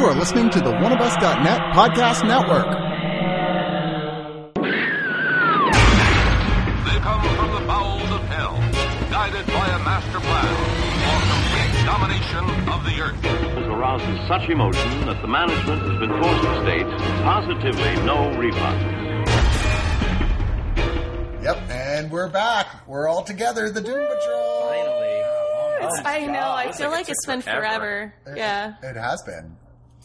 You are listening to the oneofus.net podcast network. They come from the bowels of hell, guided by a master plan for complete domination of the earth. This arouses such emotion that the management has been forced to state positively no refund. Yep, and we're back. We're all together, the Doom Patrol. Finally. It's, I know. I feel like like it's been forever. forever. Yeah. It has been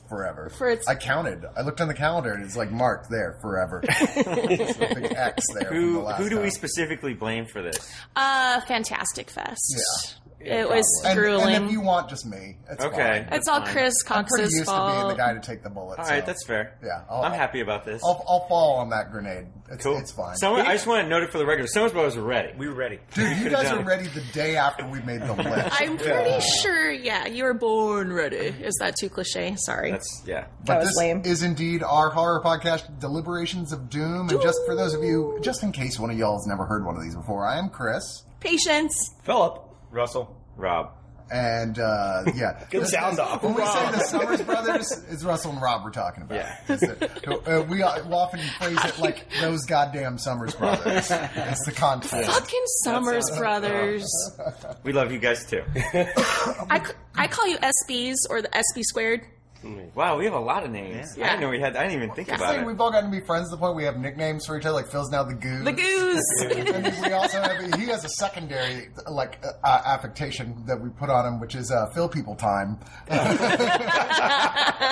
forever. For its- I counted. I looked on the calendar and it's like marked there forever. It's a big X there. from the Who last who do we time. specifically blame for this? Uh, Fantastic Fest. Yeah. It was And, grueling. and if you want just me, it's Okay. fine. it's all fine. Chris I'm pretty Cox's used to being the fault. guy to take the bullet. All right, so, that's fair. Yeah, I'll- I'm happy about this. I'll, I'll fall on that grenade. It's, cool. it's fine. Summer, I just want to note it for the record. Summer's Brothers were ready. We were ready. Dude, you guys done are ready the day after we made the list. I'm pretty sure, yeah, you were born ready. Is that too cliche? Sorry. That's yeah. But was this lame. is indeed our horror podcast, Deliberations of Doom. And just for those of you, just in case one of y'all has never heard one of these before, I am Chris. Patience. Philip. Russell. Rob. And uh, yeah, Good sound off. When we say the Summers Brothers, it's Russell and Rob we're talking about. Yeah. Is that- uh, we uh, often phrase it like those goddamn Summers Brothers. It's the context. Fucking Summers Brothers. We love you guys too. I, c- I call you SBs or the SB squared. Wow, we have a lot of names. I Yeah. didn't know we had. I didn't even think I about think it. we've all gotten to be friends to the point we have nicknames for each other. Like Phil's now the Goose. The goose. and then we also have he has a secondary like uh, affectation that we put on him, which is uh, Phil People Time.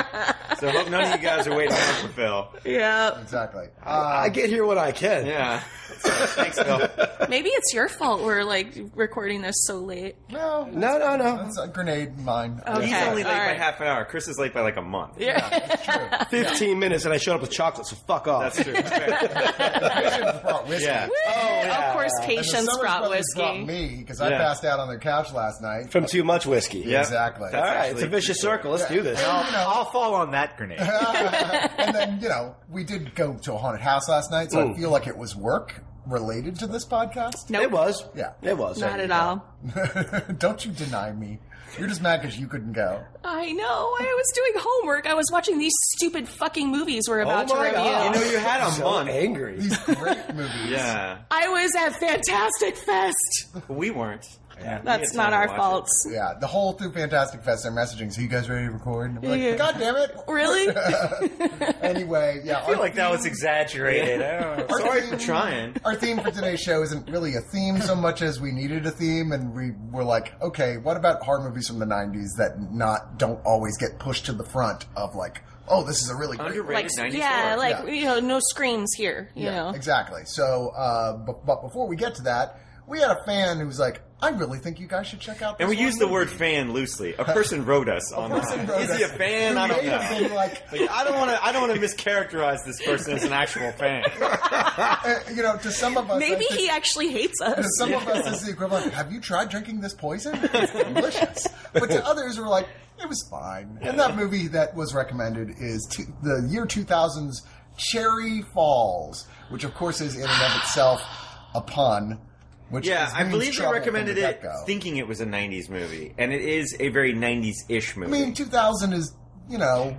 So hope none of you guys are waiting around for Phil. yeah. exactly. Uh, I get here when I can. Yeah. Thanks, Phil. Maybe it's your fault we're like recording this so late. no, No, no, no. it's a grenade mine. Okay. He's only late all by right. half an hour. Chris is late by like a month. Yeah. 15 minutes and I showed up with chocolate, so fuck off. That's true. Fair. brought whiskey. Oh, yeah. Of course, And the Patience Summers brought Brothers brought whiskey. me because I Yeah. passed out on their couch last night. From too much whiskey. Yeah. Exactly. All right, it's a vicious circle. Let's do this. And, you know, I'll fall on that grenade. and then you know we did go to a haunted house last night, so I feel like it was work related to this podcast. Nope. It was. Yeah. It was. Not at all. Don't you deny me? You're just mad because you couldn't go. I know. I was doing homework. I was watching these stupid fucking movies we're about oh to my review. God. You know, you had a So month. angry. These great movies. Yeah. I was at Fantastic Fest. We weren't. That's not our to watch fault. Yeah, the whole through Fantastic Fest, they're messaging. So you guys ready to record? And I'm like, Yeah. God damn it! Really? Anyway, yeah. I feel like that was exaggerated. I don't know. Sorry theme- for trying. Our theme for today's show isn't really a theme so much as we needed a theme, and we were like, okay, what about horror movies from the '90s that not don't always get pushed to the front of like, oh, this is a really great Underrated like, 90s yeah, horror. like Yeah. you know, no screams here. You Yeah, know. exactly. So, uh, but, but before we get to that, we had a fan who was like, I really think you guys should check out. This And we one use the movie." word fan loosely. A person wrote us person online. wrote Is he a us fan? I don't know. been like, Like, I don't want to. I don't want to mischaracterize this person as an actual fan. uh, you know, to some of us, I Maybe think- he actually hates us. To some of us, is the equivalent. Have you tried drinking this poison? It's delicious. But to others, we're like, it was fine. And that movie that was recommended is two, the year 2000's Cherry Falls, which of course is in and of itself a pun. Which Yeah, I believe they recommended the it thinking it was a '90s movie, and it is a very '90s-ish movie. I mean, 2000 is, you know.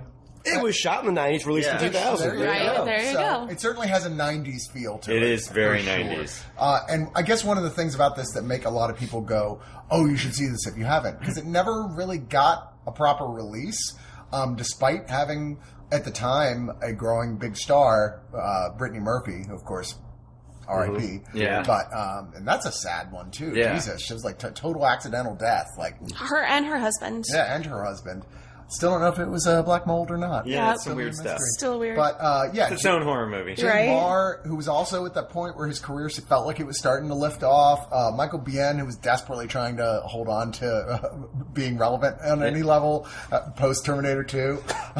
It was shot in the 90s, released Yeah. in 2000. There you Right, go. there you So go. It certainly has a 90s feel to it. It is very sure. 90s. Uh, and I guess one of the things about this that make a lot of people go, "Oh, you should see this if you haven't," because it never really got a proper release, um, despite having at the time a growing big star, uh, Brittany Murphy, of course. R.I.P. Mm-hmm. Yeah. but um, and that's a sad one too. Yeah. Jesus, she was like t- total accidental death. Like, Her and her husband. yeah, and her husband. Still don't know if it was a black mold or not. yeah, Yeah. it's some weird stuff. Still weird. But uh, yeah, It's its own horror movie. Jim Right. Barr, who was also at that point where his career felt like it was starting to lift off. Uh, Michael Biehn, who was desperately trying to hold on to uh, being relevant on any level uh, post Terminator 2.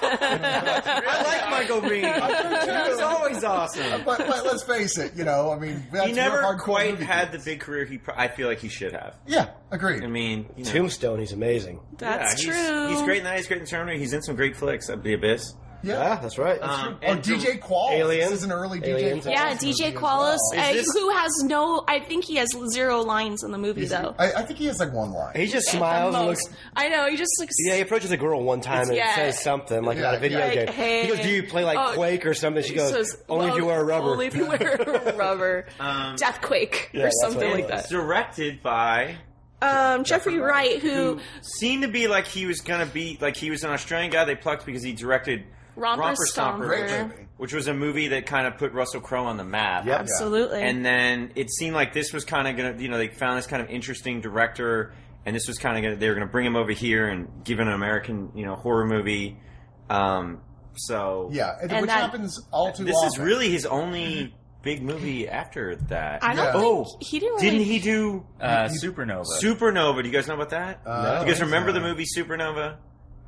I like Michael Biehn. He's always awesome. but, but let's face it, you know, I mean, that's He real never hardcore quite movie had the big career he. Pro- I feel like he should have. Yeah, agreed. I mean, you know, Tombstone, he's amazing. That's yeah, true. He's, he's great in that. He's great in Terminator. He's in some great flicks. Uh, The Abyss. Yeah. Yeah, that's right. Um, Oh, DJ Qualls. Aliens. This is an early Aliens. DJ Qualls. Yeah, DJ as Qualls, well. uh, this- who has no. I think he has zero lines in the movie Is though. I, I think he has like one line. he just smiles and looks. I know. He just looks. Yeah, he approaches a girl one time and Yeah. says something like about a Yeah, video like, game. hey. he goes, "Do you play like Oh, Quake or something?" She goes, says, "Only if well, you wear rubber." Only if you wear rubber. Um, Deathquake Yeah, or something like that. directed by Um, Geoffrey Wright, who who seemed to be like he was gonna be like he was an Australian guy they plucked because he directed Romper Stomper. Great movie. which was a movie that kind of put Russell Crowe on the map. Yep. absolutely. And then it seemed like this was kind of gonna, you know, they found this kind of interesting director, and this was kind of gonna, they were gonna bring him over here and give him an American, you know, horror movie. Um, so Yeah, and And which that- happens all too this often. is really his only big movie after that. I don't Yeah. think Oh, he didn't. Didn't really, he do Uh, Supernova. Supernova? Do you guys know about that? Uh, Do you guys remember the movie Supernova? It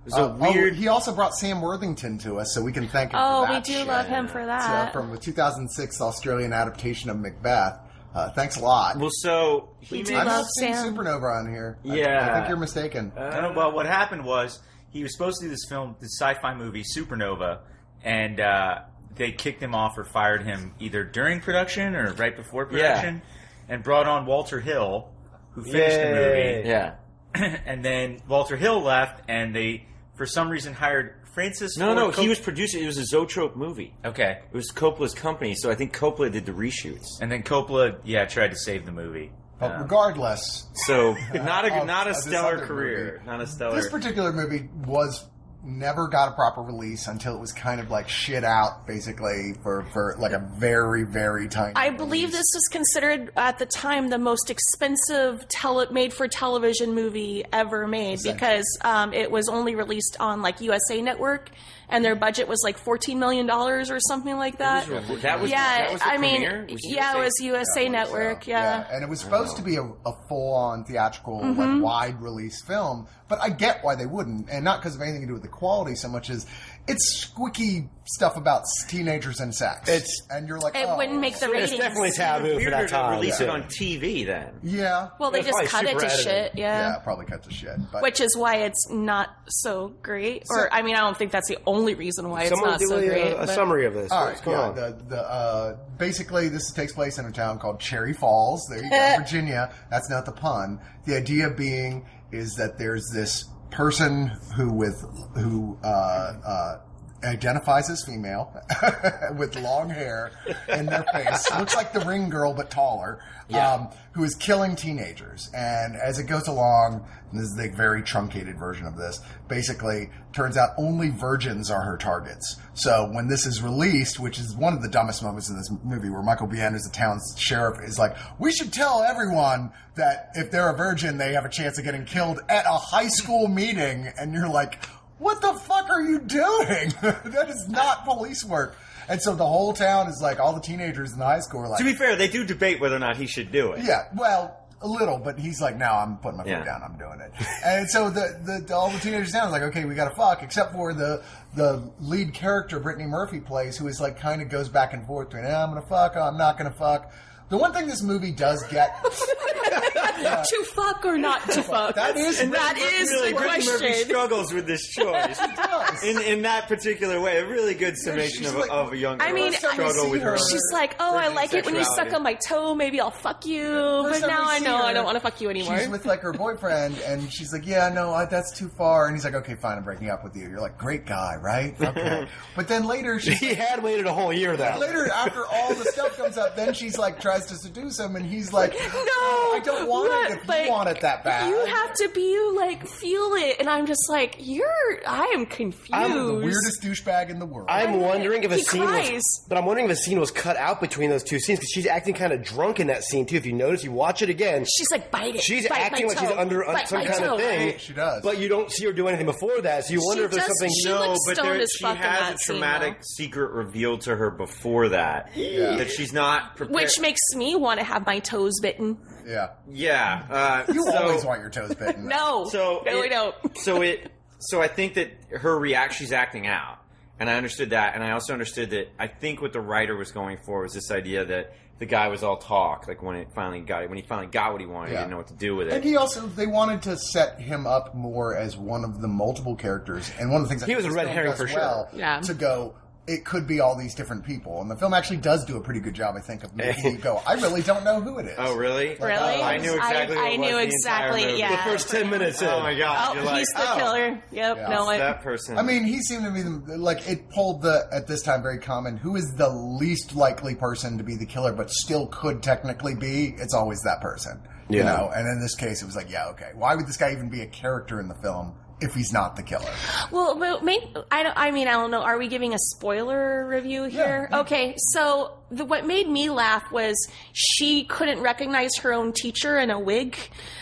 was Uh, a weird. Oh, he also brought Sam Worthington to us, so we can thank him. Oh, for we that do shit. love him for So, that. from the 2006 Australian adaptation of Macbeth. Uh, thanks a lot. well, so he We do made. I'm love not Sam. Supernova on here. I- I, Yeah. think you're mistaken. I don't know. Well, what happened was he was supposed to do this film, this sci-fi movie, Supernova, and uh, they kicked him off or fired him either during production or right before production, and brought on Walter Hill, who finished the movie. yeah. and then Walter Hill left, and they, for some reason, hired Francis. No, Ford no, Cop- he was producing. It was a Zoetrope movie. okay. It was Coppola's company, so I think Coppola did the reshoots. And then Coppola, yeah, tried to save the movie. But Um, regardless, So not a Of- not a of stellar career, movie. not a stellar. this particular movie was never got a proper release until it was kind of like shit out, basically for for like a very very tiny. I believe release. this was considered at the time the most expensive tele- made for television movie ever made because um, it was only released on like USA Network and their budget was like fourteen million dollars or something like that. that was yeah, that was the I mean. Was yeah, it was USA I believe so. Network. Yeah. and it was supposed to be a, a full-on theatrical, Mm-hmm. like wide release film. But I get why they wouldn't, and not because of anything to do with the quality so much as it's squeaky stuff about teenagers and sex. It's- and you're like, It oh. wouldn't make the It's ratings. definitely taboo for Weirder that to time. release yeah. it on TV then. Yeah, Well, they just cut it to edited. shit. yeah, Yeah. probably cut to shit. But Which is why it's not so great. So- Or, I mean, I don't think that's the only reason why it's not so a, great. a but- summary of this. All What's yeah. on? The, the, uh, basically, this takes place in a town called Cherry Falls. There you go, Virginia. That's not the pun. The idea being is that there's this person who with who uh, uh, identifies as female with long hair in their face, looks like the Ring Girl but taller. Um, who is killing teenagers, and as it goes along, this is the very truncated version of this. Basically, turns out only virgins are her targets. So when this is released, which is one of the dumbest moments in this movie, where Michael Biehn, as the town's sheriff, is like, "We should tell everyone that if they're a virgin, they have a chance of getting killed at a high school meeting," and you're like, "What the fuck are you doing? that is not police work." And so the whole town is like, all the teenagers in the high school are like, To be fair, they do debate whether or not he should do it. yeah, well, a little, but he's like, no, I'm putting my foot Yeah. down. I'm doing it. and so the, the, the all the teenagers down is like, okay, we got to fuck, except for the the lead character Brittany Murphy plays, who is like kind of goes back and forth between, eh, I'm gonna fuck, oh, I'm not gonna fuck. The one thing this movie does get, to fuck or not to fuck? that is that is really, the Brittany Murphy question. struggles with this choice does. in in that particular way. A really good summation she's of, like- a, of a young girl I mean, First time you struggle with her. her- She's like, oh, I virgin like it when you suck on my toe. Maybe I'll fuck you. First But now I see know I don't want to fuck you anymore. She's with like her boyfriend, and she's like, "Yeah, no, I, that's too far." And he's like, "Okay, fine, I'm breaking up with you." You're like, "Great guy, right?" Okay, but then later she's he had waited a whole year though. later after all the stuff comes up, then she's like tries to seduce him, and he's like, no, I don't want what? it if Like, you want it that bad." You have to be like feel it, and I'm just like, you're. I am confused. I'm the weirdest douchebag in the world. I'm wondering if a He scene cries. was, but I'm wondering if a scene was cut out between those two scenes because she's acting kind of drunk in that scene too. If you notice, you watch it again, She's like, bite it. she's bite acting my like she's under bite some kind toe. of thing. She does. but you don't see her do anything before that. So you wonder She if there's does- something. she no, looks but there, as she fuck in has that a traumatic though. secret revealed to her before that. That she's not prepared. Which makes me want to have my toes bitten. yeah, yeah. Uh, you so, always want your toes bitten. No, So no, it, I don't. so it. So I think that her react, she's acting out, and I understood that, and I also understood that. I think what the writer was going for was this idea that the guy was all talk. Like when it finally got when he finally got what he wanted, he didn't know what to do with it. And he also, they wanted to set him up more as one of the multiple characters. And one of the things I He think was a red herring does for sure. Yeah. To go, it could be all these different people. And the film actually does do a pretty good job, I think, of making you go, I really don't know who it is. oh, really? Like, Really? uh, I knew exactly. I, what I it was knew the exactly. entire. Yeah. The first ten minutes in. Oh my god! Oh, You're like, he's the oh. killer. Yep. Yeah. No, I, that person. I mean, he seemed to be the, like it pulled the at this time very common. Who is the least likely person to be the killer, but still could technically be? It's always that person, you know. And in this case, it was like, yeah, okay. Why would this guy even be a character in the film if he's not the killer? Well, but I don't. I mean, I don't know. Are we giving a spoiler review here? yeah. Okay, so the, what made me laugh was she couldn't recognize her own teacher in a wig.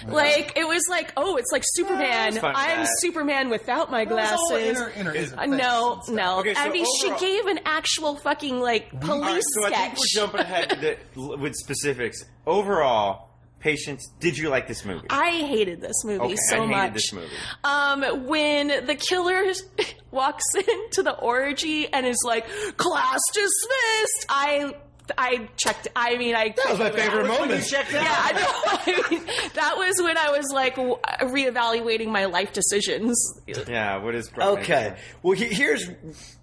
Like it was like, oh, it's like Superman. it's fine with I'm that. Superman without my It was all glasses. inner- inner- his Uh, no, no. stuff. Okay, so I mean, overall- she gave an actual fucking like police All right, so I think we're jumping ahead the, with specifics. Overall, patience. Did you like this movie? I hated this movie okay, so I hated much. this movie. Um, when the killer walks into the orgy and is like, "Class dismissed," I. I checked. I mean, I. That was my favorite moment. Yeah, I know. I mean, that was when I was like w- reevaluating my life decisions. Yeah. What is Okay. Well, he, here's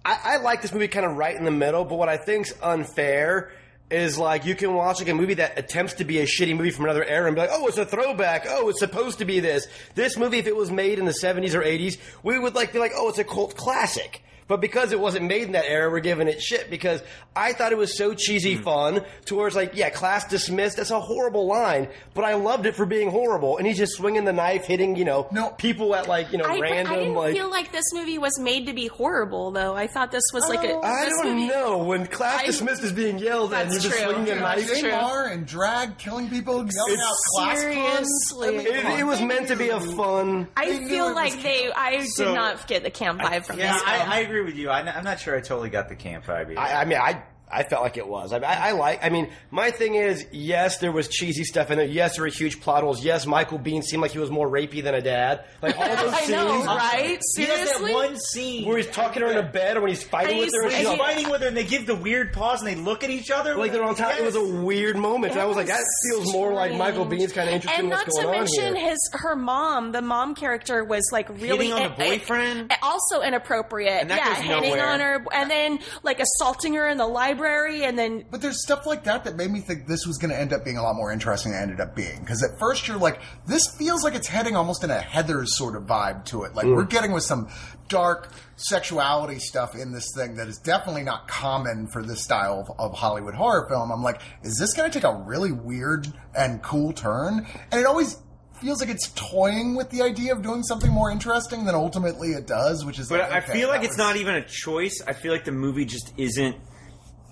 I, I like this movie kind of right in the middle, but what I think's unfair is like you can watch like a movie that attempts to be a shitty movie from another era and be like, oh, it's a throwback. Oh, it's supposed to be this. This movie, if it was made in the '70s or '80s, we would like be like, oh, it's a cult classic. But because it wasn't made in that era, we're giving it shit because I thought it was so cheesy mm. fun to where it's like, yeah, class dismissed. That's a horrible line, but I loved it for being horrible. And he's just swinging the knife, hitting, you know, No. people at like, you know, I, random, I didn't like. feel like this movie was made to be horrible, though. I thought this was like a. I don't movie- know. When class I- dismissed is being yelled at, and you're just true. swinging a knife. That's true. bar and drag, killing people, yelling out class puns. Seriously. I mean, It, it was meant to be a fun. I feel like they. I So- did not get the camp vibe from Yeah, this. I, film. I agree with you. I, I'm not sure I totally got the camp vibe. either. I, I mean, I I felt like it was. I, I, I like. I mean, my thing is, yes, there was cheesy stuff in there. Yes, there were huge plot holes. Yes, Michael Biehn seemed like he was more rapey than a dad. Like all those I scenes know, right? He has that Seriously. one scene where he's talking to her in a bed, or when he's fighting with her, and he's- she's fighting with her, and they give the weird pause, and they look at each other. like they're on top. It was a weird moment, and I was like, that feels more like Michael Biehn's kind of interested and in what's not going to on mention here. his her mom the mom character was like really Hitting on the eh, eh, boyfriend? eh, also inappropriate And that yeah goes hitting on her and then like assaulting her in the library and then But there's stuff like that that made me think this was going to end up being a lot more interesting than it ended up being. Because at first you're like, this feels like it's heading almost in a Heather's sort of vibe to it. Like we're mm. getting with some dark sexuality stuff in this thing that is definitely not common for this style of, of Hollywood horror film. I'm like, is this going to take a really weird and cool turn? And it always feels like it's toying with the idea of doing something more interesting than ultimately it does, which is. But like, I okay, feel like that it's was- not even a choice. I feel like the movie just isn't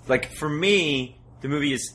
like for me. The movie is.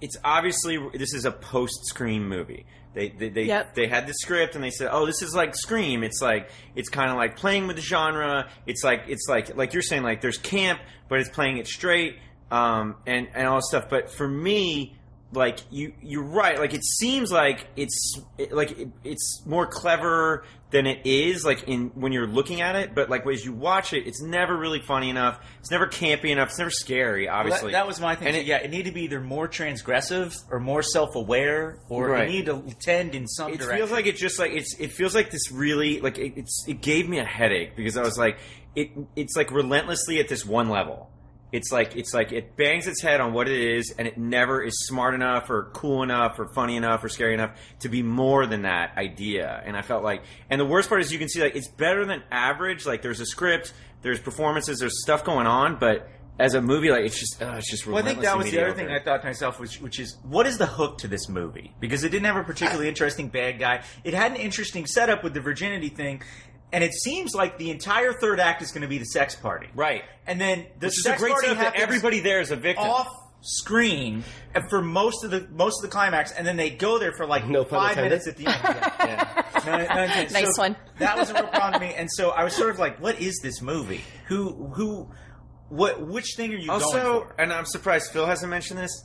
It's obviously this is a post Scream movie. They they they, Yep. they had the script and they said, oh, this is like Scream. It's like it's kind of like playing with the genre. It's like it's like like you're saying like there's camp, but it's playing it straight um, and and all this stuff. But for me, like you you're right. Like it seems like it's it, like it, it's more clever than it is. Like in when you're looking at it, but like as you watch it, it's never really funny enough. It's never campy enough. It's never scary. Well, Obviously, that, that was my thing. And it- yeah, it needed to be either more transgressive or more self-aware, or Right. it needed to tend in some it direction. feels like it's just like it's it feels like this really like it, it's it gave me a headache because I was like it it's like relentlessly at this one level. It's like it's like it bangs its head on what it is, and it never is smart enough or cool enough or funny enough or scary enough to be more than that idea. And I felt like, and the worst part is you can see like it's better than average. Like there's a script, there's performances, there's stuff going on, but as a movie, like it's just uh, it's just. Well, I think that was the other thing. I thought to myself, which, which is, what is the hook to this movie? Because it didn't have a particularly interesting bad guy. It had an interesting setup with the virginity thing, and it seems like the entire third act is going to be the sex party, Right. And then the Which is a sex great party setup that happens everybody there is a victim. off screen for most of the most of the climax, and then they go there for like No pun five intended. minutes at the end. Yeah. No, no, no, no. Nice So one. That was a real problem to me, and so I was sort of like, "What is this movie? Who who?" What? Which thing are you going Also, for? and I'm surprised Phil hasn't mentioned this.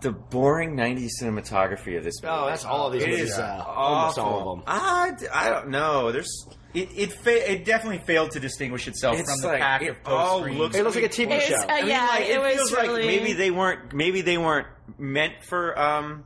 The boring '90s cinematography of this. Movie. Oh, that's all of these It movies. is uh, almost all of them. I, I don't know. There's It it, fa- it definitely failed to distinguish itself It's from the like- pack it of all post looks- It looks like a TV It show. was, uh, I mean, yeah, like, it, it, was feels really. like maybe they weren't maybe they weren't meant for um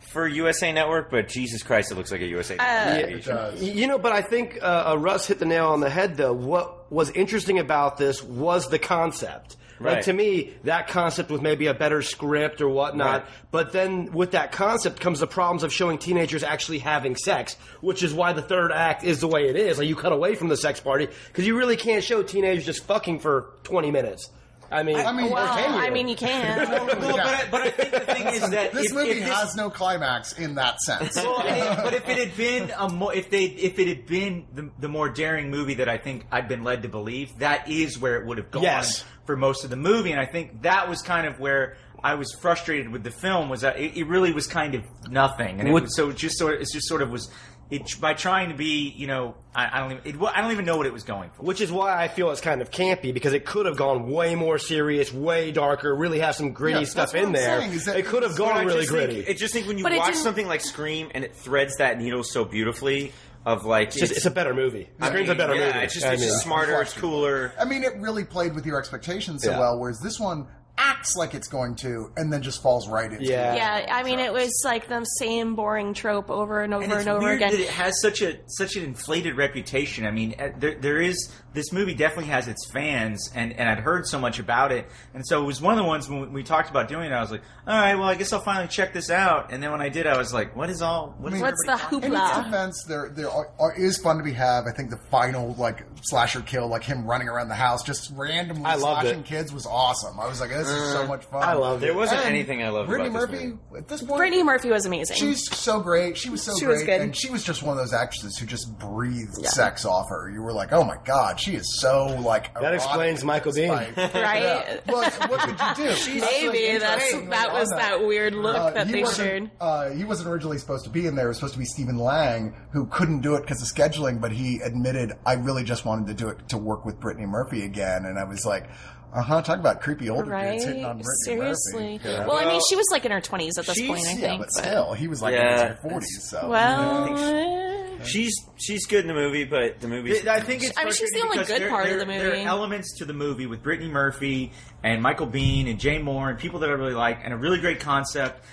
for USA Network, but Jesus Christ, it looks like a USA Uh, Network It TV does. You know, but I think uh, uh, Russ hit the nail on the head. Though, what was interesting about this was the concept. Like Right. to me, that concept with maybe a better script or whatnot. Right. But then with that concept comes the problems of showing teenagers actually having sex, which is why the third act is the way it is. Like you cut away from the sex party because you really can't show teenagers just fucking for twenty minutes. I mean, I mean, well, can you? I mean, you can. Well, but, I, but I think the thing is that This if, movie if this, has no climax in that sense. Well, and- but if it had been a mo- if they if it had been the, the more daring movie that I think I'd been led to believe, that is where it would have gone Yes. for most of the movie, and I think that was kind of where I was frustrated with the film was that it, it really was kind of nothing, and it was, so it just sort of it's just sort of was it by trying to be you know I, I don't even, it, I don't even know what it was going for. Which is why I feel it's kind of campy because it could have gone way more serious, way darker, really have some gritty Yeah, stuff that's what in I'm there. saying, is that it could have it's- But gone I really just gritty. Think, I just think when you But it watch didn't- something like Scream and it threads that needle so beautifully, of like It's just it's a better movie. I Scream's mean, a better yeah, movie. It's just, I it's just mean. smarter. It's cooler. I mean, it really played with your expectations so Yeah. well, whereas this one acts like it's going to, and then just falls right into Yeah. it. yeah, I mean, it was like the same boring trope over and over and and, over weird again. that it has such a such an inflated reputation. I mean, uh, there there is this movie definitely has its fans, and and I'd heard so much about it, and so it was one of the ones when we talked about doing it. I was like, all right, well, I guess I'll finally check this out. And then when I did, I was like, what is all? What is What's the everybody talking In its hoopla? defense, there there are, are, is fun to be had. I think the final like slasher kill, like him running around the house, just randomly I loved slashing it. kids, was awesome. I was like, this is so uh, much fun. I loved it. There wasn't And anything I loved Brittany about this Murphy movie. at this point. Brittany Murphy was amazing. She's so great. She was so She great, was good. and she was just one of those actresses who just breathed Yeah. sex off her. You were like, oh my god, she is so like. That explains Michael Biehn. Spike. Right? Yeah. Well, what could you do? Maybe that's that was that weird look Uh, that they wasn't- shared. Uh, he wasn't originally supposed to be in there. It was supposed to be Stephen Lang, who couldn't do it because of scheduling, but he admitted, I really just wanted to do it to work with Brittany Murphy again. And I was like, uh huh, talk about creepy older Right? dudes hitting on Brittany Seriously. Murphy. Yeah. Well, I mean, she was like in her twenties at this point, I Yeah, think. but still, he was like Yeah, in his 40s, so. Well. She's she's good in the movie, but the movie. I think it's. I mean, she's the only because good there- part of there- the movie. There are elements to the movie with Brittany Murphy and Michael Biehn and Jay Mohr and people that I really like, and a really great concept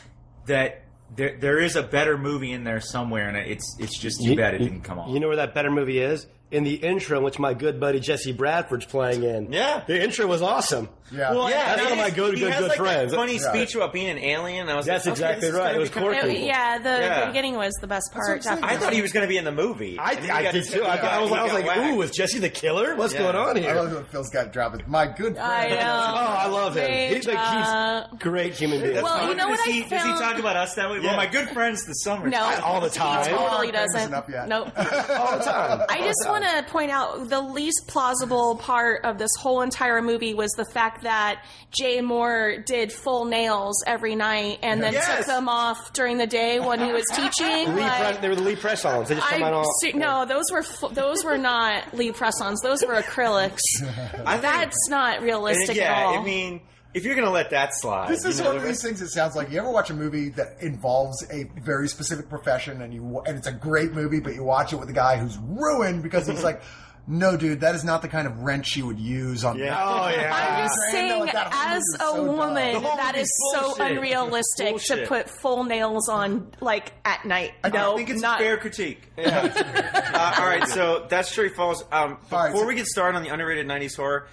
that there there is a better movie in there somewhere, and it's it's just too bad it didn't come off. You know where that better movie is? In the intro, in which my good buddy Jesse Bradford's playing in. Yeah. The intro was awesome. Yeah. Well, Yeah, that's one of my good- good- good like, friends. Funny Yeah. speech about being an alien. I was That's like, exactly this is right. It was be kinda- quirky. It- yeah, the, Yeah. the beginning was the best part. I thought he was going to be in the movie. I, And I did too. I, I was, I was like, whacked. ooh, was Jesse the killer? What's Yeah. going on here? I love when Phil's got to drop it. My good friend. I know. Oh, I love him. Great He's, like, he's a great human being. Well, you know does what he, I does he talk about us that way? Well, my good friends this summer. No, all the He time. totally doesn't. Nope. all the time. I just want to point out the least plausible part of this whole entire movie was the fact that Jay Mohr did full nails every night and then Yes. took them off during the day when he was teaching. Lee like- press, they were the Lee press-ons. They just come out I all. see, no, those were fu- those were not Lee press-ons. Those were acrylics. I think- That's not and realistic yeah, at all. I mean, if you're going to let that slide, This is you know, one of these things. It sounds like you ever watch a movie that involves a very specific profession, and you and it's a great movie, but you watch it with a guy who's ruined because he's like, "No, dude, that is not the kind of wrench you would use on." Yeah. Oh, yeah. I'm just saying, like that as a so woman, that is whole that movie's is so unrealistic to put full nails on, like at night. I no, think it's not. a fair critique. uh, all right, so that's Cherry Falls. Um, All right, before so- we get started on the underrated '90s horror,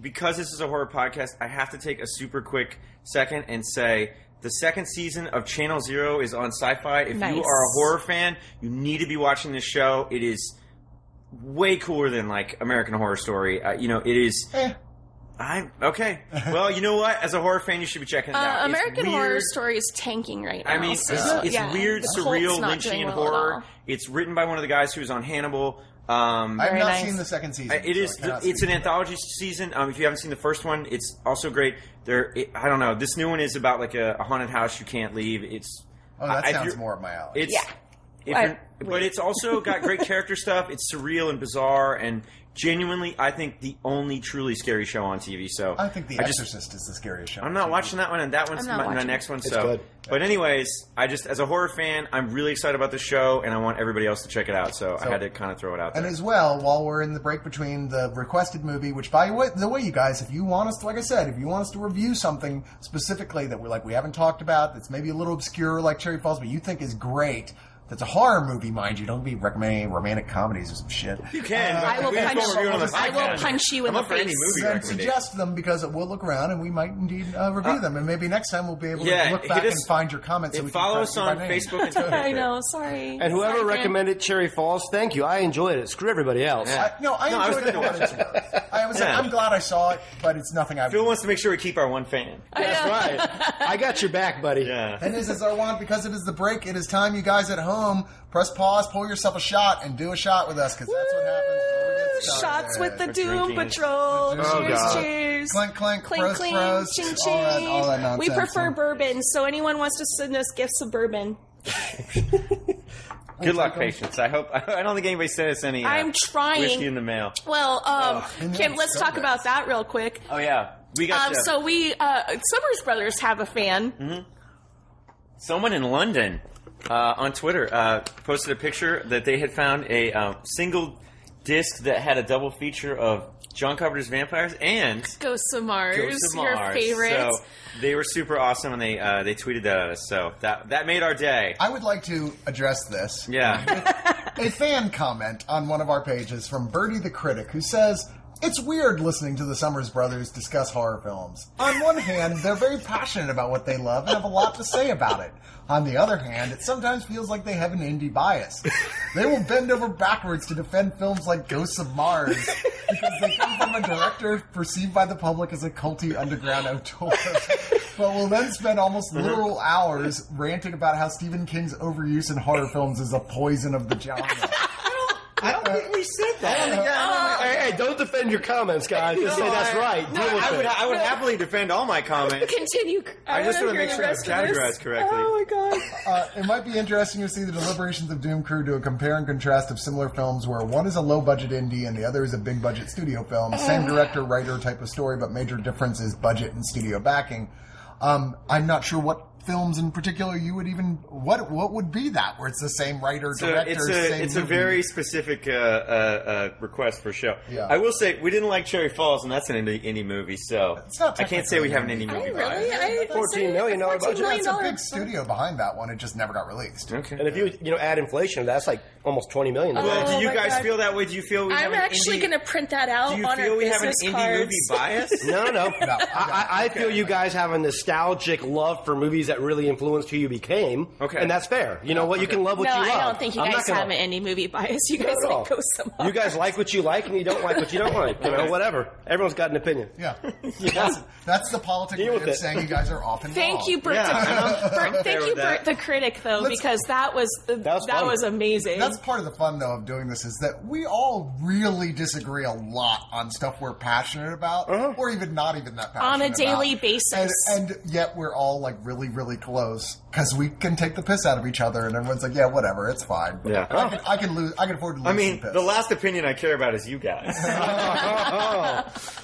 because this is a horror podcast, I have to take a super quick second and say the second season of Channel Zero is on Sci-Fi. If Nice. you are a horror fan, you need to be watching this show. It is way cooler than like American Horror Story. Uh, you know, it is. Eh. I okay. Well, you know what? As a horror fan, you should be checking it out. Uh, It's American weird. Horror Story is tanking right now. I mean, so, it's, it's yeah, weird, the surreal, not Lynchian well horror. It's written by one of the guys who was on Hannibal. Um, I've not nice. seen the second season. I- it so is. It's an to that. anthology season. Um, if you haven't seen the first one, it's also great. There, it, I don't know. This new one is about like a, a haunted house you can't leave. It's. Oh, that I- sounds more of my alley. It's. Yeah. If I- but it's also got great character stuff. It's surreal and bizarre and genuinely, I think the only truly scary show on TV. So I think The I just- Exorcist is the scariest show. I'm not watching that one, and that one's I'm not my, my watching next one. It's so, good. but anyways, I just as a horror fan, I'm really excited about the show, and I want everybody else to check it out. So, I So- had to kind of throw it out there. And as well, while we're in the break between the requested movie, which by the the way, you guys, if you want us to, like I said, if you want us to review something specifically that we're like we haven't talked about, that's maybe a little obscure, like Cherry Falls, but you think is great. That's a horror movie, mind you. Don't be recommending romantic comedies or some shit. you can. I will punch. won't review it on the I will punch you in I'm the up for any face. movie Then suggest them because we'll look around and we might indeed uh, review them, and maybe next time we'll be able Yeah, to look back us- and find your comments. And we follow correct us on. Facebook and Twitter. I know. Sorry. And whoever Sorry, Grant. recommended Cherry Falls, thank you. I enjoyed it. Screw everybody else. Yeah. I, no, I No, I was enjoyed it good for to what it's worth. I was Yeah. I'm glad I saw it, but it's nothing I. Phil wants to make sure we keep our one fan. That's right. I got your back, buddy. Yeah. And this is our one because it is the break. It is time, you guys at home. Press pause, pull yourself a shot, and do a shot with us because that's what happens. when we get. Shots with the For Doom drinking. Patrol. Oh, cheers, God. cheers. Clink, clink, clink, frost, clink, frost, ching, all that- all that we nonsense. prefer bourbon, so anyone wants to send us gifts of bourbon. Good luck, patience. I hope. I don't think anybody sent us any. Uh, I'm trying. whiskey in the mail. Well, um, and Kim, let's so talk good. about that real quick. Oh yeah, we got Um, so we, uh, Summers Brothers have a fan. someone in London uh, on Twitter uh, posted a picture that they had found a um, single disc that had a double feature of John Carpenter's Vampires and Ghosts of Mars, Ghosts of your favorite. So they were super awesome, and they uh, they tweeted that at us. So that that made our day. I would like to address this. Yeah. a fan comment on one of our pages from Birdie the Critic who says, It's weird listening to the Summers brothers discuss horror films. On one hand, they're very passionate about what they love and have a lot to say about it. On the other hand, it sometimes feels like they have an indie bias. They will bend over backwards to defend films like Ghosts of Mars because they come from a director perceived by the public as a culty underground auteur. But will then spend almost mm-hmm. literal hours ranting about how Stephen King's overuse in horror films is a poison of the genre. I don't think we said that. Hey, hey, don't defend your comments, guys. Just say that's right. Deal with I would, it. I would happily defend all my comments. Continue. I just wanna wanna make sure the it's rest this. categorized correctly. Oh my god. Uh, it might be interesting to see the deliberations of Doom Crew do a compare and contrast of similar films where one is a low budget indie and the other is a big budget studio film. Same director, writer type of story, but major difference is budget and studio backing. Um, I'm not sure what films in particular you would even what what would be that where it's the same writer So director it's a same it's a very specific uh, uh, uh, request for a show. Yeah. I will say we didn't like Cherry Falls, and that's an indie, indie movie. So I can't say we have an indie movie. I really? bias. I, $14 million $14 budget. million it's a big studio behind that one it just never got released Okay. And if you you know add inflation, that's like almost twenty million. well, Oh do you guys God. feel that way? Do you feel we I'm an actually going to print that out Do you on feel our we have an business indie cards. movie bias? No, no, no. No, I, I, I feel you guys have a nostalgic love for movies that really influenced who you became. Okay. and that's fair. You know what? You can love what no, you love. I don't think you I'm guys not gonna- have an indie movie bias. You guys Not at all. like Ghosts of Mars. You guys like what you like, and you don't like what you don't like. You know, whatever. Everyone's got an opinion. yeah that's, that's the politics Deal way with of it. saying you guys are often Thank wrong. you, Bert. Yeah, the, Bert thank you, with. Bert the critic, though, Let's- because that was uh, that was fun. was amazing. That's part of the fun, though, of doing this is that we all really disagree a lot on stuff we're passionate about, uh-huh. or even not even that passionate On a daily about. basis. And, and yet we're all like really, really close because we can take the piss out of each other, and everyone's like, "Yeah, whatever, it's fine." Yeah. I can, I can lose. I can afford to lose. I mean, some piss. the last opinion I care about is you guys.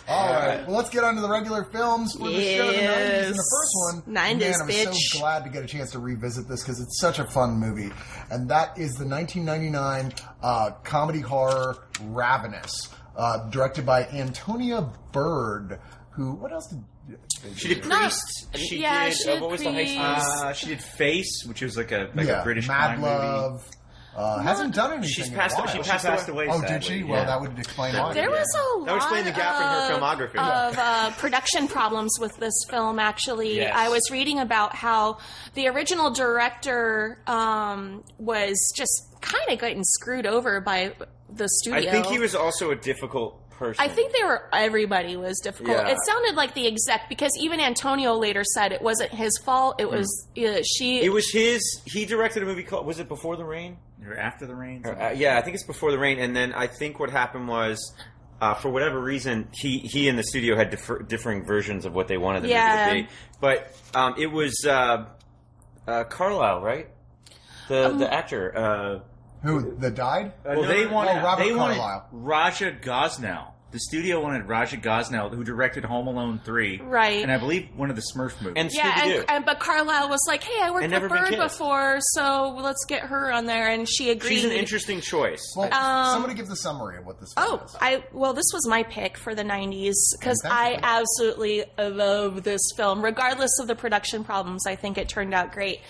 All right. Well, let's get on to the regular films for the show. The 90s. And the first one, 90s, man, I'm bitch. so glad to get a chance to revisit this because it's such a fun movie. And that is the 1999 uh, comedy horror Ravenous, uh, directed by Antonia Bird, who, what else did... She did No, Priest. She yeah, did. she uh, did what was the high school? Priest. Uh, she did Face, which was like a like yeah, a British Mad crime Love. Uh, hasn't done anything She's in a passed. while. She movie. passed, She passed away. Oh, sadly. did she? Well, yeah. that would explain why. There was a lot That would explain the gap in her of, filmography. of uh, production problems with this film. Actually, Yes. I was reading about how the original director um, was just kind of getting screwed over by the studio. I think he was also a difficult person. I think they were. Everybody was difficult. Yeah. It sounded like the exec because even Antonia later said it wasn't his fault. It was uh, she. it was his. He directed a movie called. Was it Before the Rain? Or after the rain. Or, uh, yeah, I think it's Before the Rain. And then I think what happened was. Uh, for whatever reason, he, he and the studio had differ, differing versions of what they wanted the Yeah. movie to be. But um, it was uh, uh, Carlyle, right? The Um, the actor. Uh, Who the died? Well, no, they no, wanted no, Robert they wanted Carlyle. Raja Gosnell. The studio wanted Raja Gosnell, who directed Home Alone three, Right. And I believe one of the Smurf movies. and Yeah, and, and but Carlyle was like, "Hey, I worked And with Bird before, so let's get her on there." And she agreed. She's an interesting choice. Well, Um, somebody give the summary of what this film Oh, is. I well, this was my pick for the '90s because I absolutely love this film, regardless of the production problems. I think it turned out great.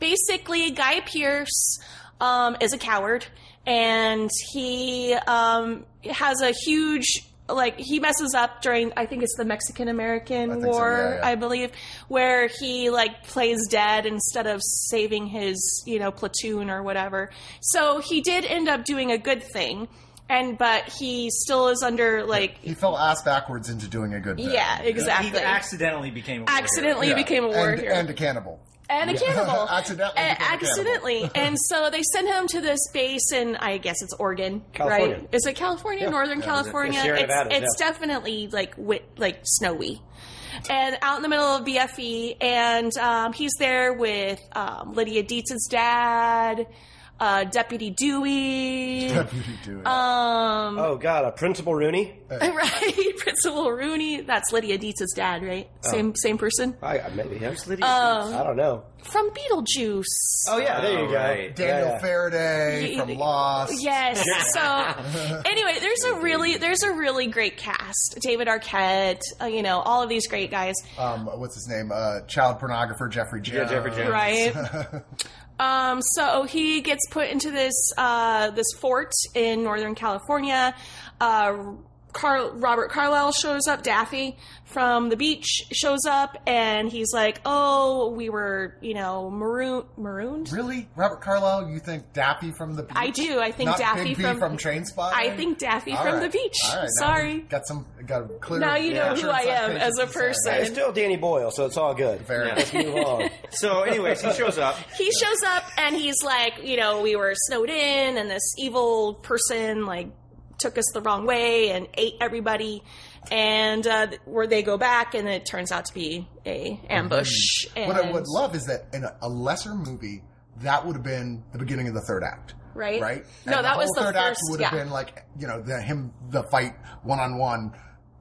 Basically, Guy Pearce um, is a coward, and he um, has a huge like he messes up during I think it's the Mexican American think so, War, yeah, yeah. I believe, where he like plays dead instead of saving his, you know, platoon or whatever. So he did end up doing a good thing. And but he still is under like he fell ass backwards into doing a good thing. yeah, exactly. he accidentally became a war hero. accidentally Yeah. became a war and, and a cannibal. And a cannibal. Accidentally A- became a cannibal. and so they send him to this base in, I guess it's Oregon, California. right? Is it California, Northern California? Sierra it's Nevada, it's yeah. definitely like wit, like snowy. And out in the middle of BFE, and um, he's there with um, Lydia Deetz's dad, uh, Deputy Dewey, Deputy Dewey. um, Oh God, a Principal Rooney. right, Principal Rooney. That's Lydia Deetz's dad, right? Same same person I I- maybe him. Um, I don't know. From Beetlejuice. Oh yeah, there you Oh, go. right. Daniel Yeah, yeah. Faraday Y- from Lost. Yes. So anyway, there's a really there's a really great cast. David Arquette, uh, you know, all of these great guys, Um, what's his name? Uh, child pornographer Jeffrey Jones. Jeffrey Jones. right? um, so he gets put into this uh, this fort in Northern California. Carl, Robert Carlyle shows up, Daffy from the beach shows up, and he's like, "Oh, we were, you know, maroon, marooned." Really, Robert Carlyle? You think Daffy from the beach? I do. I think Not Daffy Begbie from- Train Spot. I think Daffy All from right. the beach. All right, Sorry. Got some. Got a clear. Now you know who I am as a to say. person. It's still Danny Boyle, so it's all good. Fair Yeah. enough. Let's move on. So, anyways, he shows up. he shows up and he's like, you know, we were snowed in and this evil person like took us the wrong way and ate everybody. And uh, where they go back and it turns out to be a ambush. And, What I would love is that in a, a lesser movie, that would have been the beginning of the third act. Right? Right? No, And that the was the third act first- would have yeah. been like, you know, the, him, the fight one on one.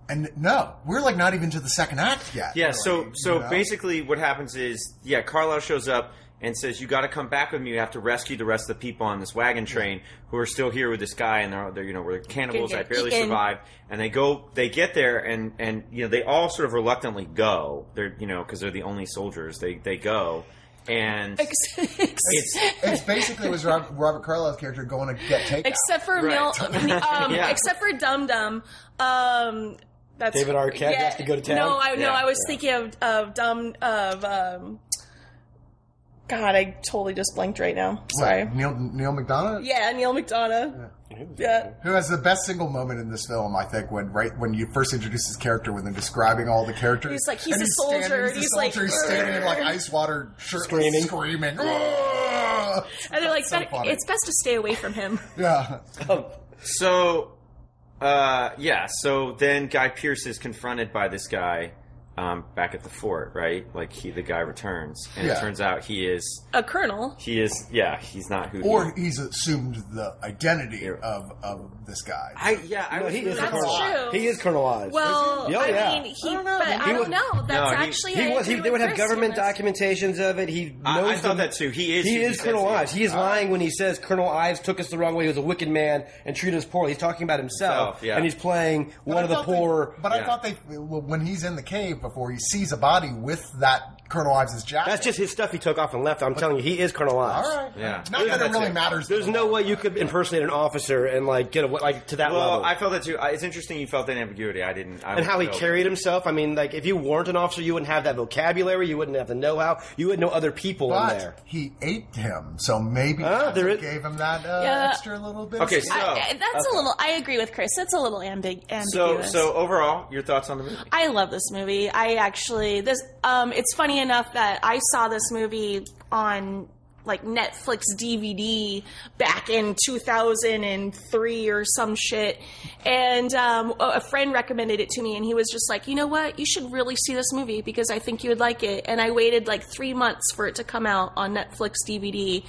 And no, we're like not even to the second act yet. Yeah. really, So, so you know? basically, what happens is, yeah, Carlyle shows up and says, "You got to come back with me. You have to rescue the rest of the people on this wagon train who are still here with this guy, and they're, they're you know, we're cannibals. I barely eaten. survived." And they go, they get there, and and you know, they all sort of reluctantly go. They're you know, because they're the only soldiers. They they go, and Ex- ex- it's It's basically was Robert, Robert Carlyle's character going to get taken. except for Right. Neal, um, Yeah. except for Dum Dum. Um, that's David Arquette has to go to town? No, I no, Yeah. I was thinking of of Dum of um. God, I totally just blanked right now. What, Sorry. Neil Neal McDonough. Yeah, Neal McDonough. Yeah. Who has the best single moment in this film? I think when right when you first introduce his character, when they're describing all the characters, He's like, he's And a soldier, standing- he's, he's a like, soldier, he's standing in like ice water, shirtless, Screaming. screaming. And they're like, So "Bet- it's best to stay away from him. yeah, So, uh, yeah. So then Guy Pearce is confronted by this guy um, back at the fort, right? Like he, the guy returns, and it turns out he is, A colonel. he is, yeah, he's not who. or he, he's assumed the identity of of this guy. I, yeah, I No, he is That's Colonel true. Ives. He is Colonel Ives. Well, Oh, I mean, he, I don't know. but He I don't was- know. That's No, actually He I was. He, they would have Chris government on documentations of it. He knows. I, I thought the- that too. He is. He who is says Colonel he Ives. He is lying when he says Colonel Ives took us the wrong way. He was a wicked man and treated us poorly. He's talking about himself, Himself, yeah. and he's playing But one I of the poor. but I thought they when he's in the cave before he sees a body with that Colonel Ives' jacket. That's just his stuff he took off and left. I'm telling you, he is Colonel Ives. all right. Yeah. not Yeah, that it really it. matters. There's no way you could impersonate an officer and like get a, like to that Well, level. I felt that too. It's interesting you felt that ambiguity. I didn't. I and how he felt- carried himself. I mean, like if you weren't an officer, you wouldn't have that vocabulary. You wouldn't have the know-how. You wouldn't know other people in there. he ate him, so maybe Ah, that's there what is- gave him that uh, Yeah. extra little bit. Okay, so- I, I- that's a little. I agree with Chris. It's a little ambi- So, ambiguous. so overall, your thoughts on the movie? I love this movie. I actually this. Um, it's funny enough that I saw this movie on like Netflix DVD back in 2003 or some shit, and um, a friend recommended it to me, and he was just like, you know what, you should really see this movie because I think you would like it. And I waited like three months for it to come out on Netflix DVD.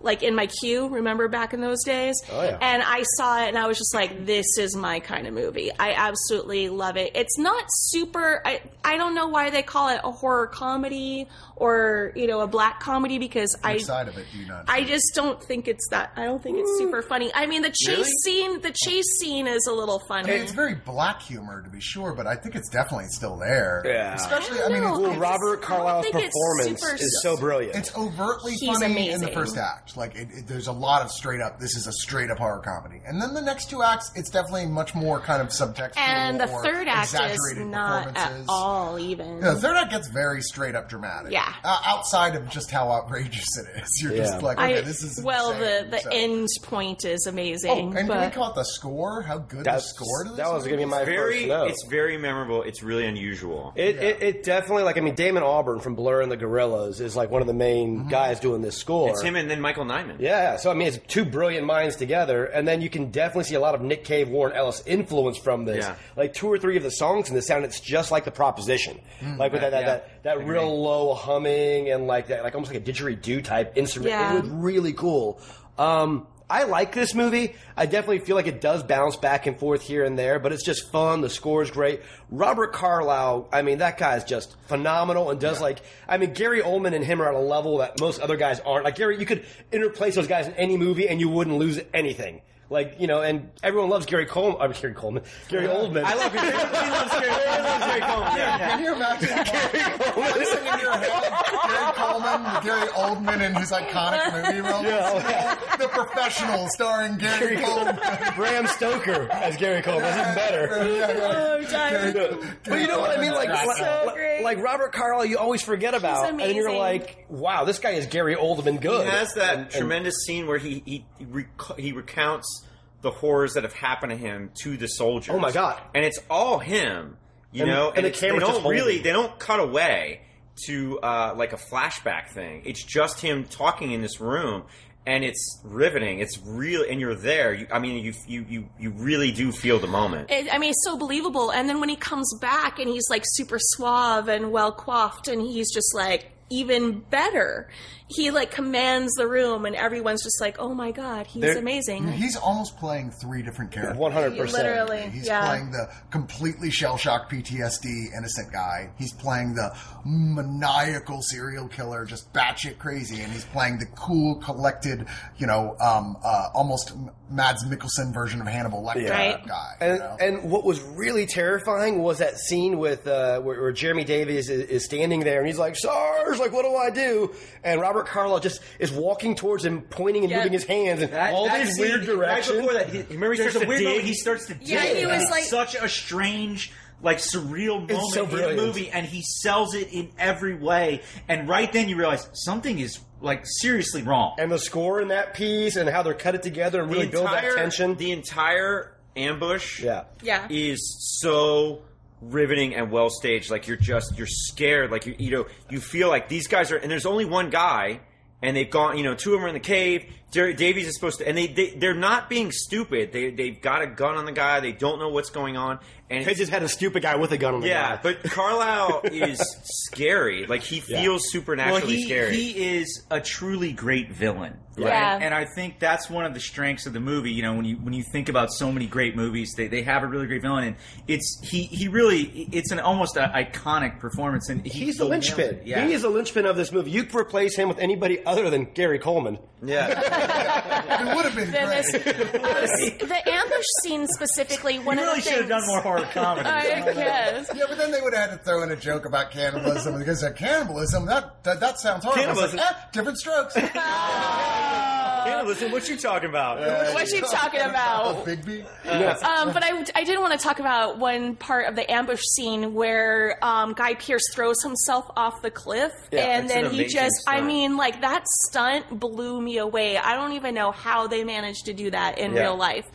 Like in my queue. Remember back in those days? Oh, yeah. And I saw it, and I was just like, "This is my kind of movie. I absolutely love it." It's not super. I I don't know why they call it a horror comedy or you know a black comedy because I side of it do you not? I just don't think it's that. I don't think it's super funny. I mean, the chase Really? scene, the chase scene is a little funny. it's very black humor to be sure, but I think it's definitely still there. Yeah. Especially, I I, mean, Well, Robert I Carlyle's performance super- is so brilliant. it's overtly He's funny in the first act. Like, it, it, there's a lot of straight up. This is a straight up horror comedy, and then the next two acts, it's definitely much more kind of subtextual. and the third act is not at all even. Yeah, the third act gets very straight up dramatic. Yeah. Uh, outside of just how outrageous it is, you're Yeah. just like, okay, I, this is well, insane. the the So- end point is amazing. Oh, and can we call it the score? How good the score to this that was gonna be my very, first note. it's very memorable. It's really unusual. It, it, it definitely like I mean Damon Albarn from Blur and the Gorillaz is like one of the main guys doing this score. It's him and then Michael Nyman. Yeah, so I mean, it's two brilliant minds together, and then you can definitely see a lot of Nick Cave, Warren Ellis influence from this. Yeah. Like two or three of the songs in the sound, it's just like the Proposition, like with that that, yeah. That, that real low humming and like that, like almost like a didgeridoo type instrument. Yeah. It was really cool. Um, I like this movie. I definitely feel like it does bounce back and forth here and there, but it's just fun. The score is great. Robert Carlyle, I mean, that guy is just phenomenal and does like, I mean, Gary Oldman and him are at a level that most other guys aren't. Like Gary, you could interplace those guys in any movie and you wouldn't lose anything. Like you know, and everyone loves Gary Coleman. I'm Gary Coleman. Gary Oldman. I love Gary. he loves Gary. He loves Gary Coleman. Yeah. Can you imagine placing in your head Gary Coleman, Gary Oldman in his iconic movie role? Yeah. The Professional, starring Gary Coleman. Bram Stoker as Gary Coleman. That's even better. Yeah, yeah. Oh, Diamond. But you know what I mean? Like, like, so like- like Robert Carlyle, you always forget about, and you're like, wow, this guy is Gary Oldman good. He has that And- and- tremendous scene where he he he, rec- he recounts the horrors that have happened to him to the soldiers. Oh my God. And it's all him, you And- know. and the it's- camera's they just don't really they don't cut away to uh, like a flashback thing. It's just him talking in this room. And it's riveting. It's real, and you're there. You, I mean, you, you you you really do feel the moment. It, I mean, it's so believable. And then when he comes back and he's like super suave and well coiffed, and he's just like even better. He like commands the room, and everyone's just like, "Oh my god, he's There- amazing." He's almost playing three different characters. One hundred percent. Literally, He's yeah. playing the completely shell shocked PTSD innocent guy. He's playing the maniacal serial killer, just batshit crazy, and he's playing the cool, collected, you know, um, uh, almost Mads Mikkelsen version of Hannibal Lecter Right. guy. you And, know? and what was really terrifying was that scene with uh, where, where Jeremy Davies is, is standing there and he's like, "Sarge, like, what do I do?" And Robert Carlyle just is walking towards him, pointing and Yeah. moving his hands in all these weird directions. Right before that, he, remember he There's starts a to weird dig. moment- He starts to dig. Yeah, he was It's like- such a strange, like surreal moment so in the brilliant. movie, and he sells it in every way. And right then you realize something is like seriously wrong. and the score in that piece and how they're cut it together and really the build that tension. The entire ambush yeah. Yeah. is so riveting and well staged. Like you're just you're scared. Like you you know you feel like these guys are and there's only one guy and they've gone. You know, two of them are in the cave. Davies is supposed to, and they, they they're not being stupid. They they've got a gun on the guy. They don't know what's going on. And They just had a stupid guy with a gun on the yeah, guy. but Carlyle is scary. Like he feels supernaturally well, he, scary. he is a truly great villain. Right? Yeah. And I think that's one of the strengths of the movie. You know, when you when you think about so many great movies, they, they have a really great villain, and it's he he really it's an almost a iconic performance, and he He's the nails linchpin. Yeah. He is the linchpin of this movie. You could replace him with anybody other than Gary Coleman. yeah. it would have been Then great. this- uh, the ambush scene specifically. One You of really the should have done more horror comedy. I guess. Yeah, but then they would have had to throw in a joke about cannibalism because uh, cannibalism that, that that sounds horrible. Cannibalism. Like, eh, different strokes. yeah, listen, what you talking about? What you talking about? Begbie. Um, but I, I did want to talk about one part of the ambush scene where um, Guy Pearce throws himself off the cliff, and that's an then he amazing just, I mean, like that stunt blew me away. I don't even know how they managed to do that in Yeah. real life.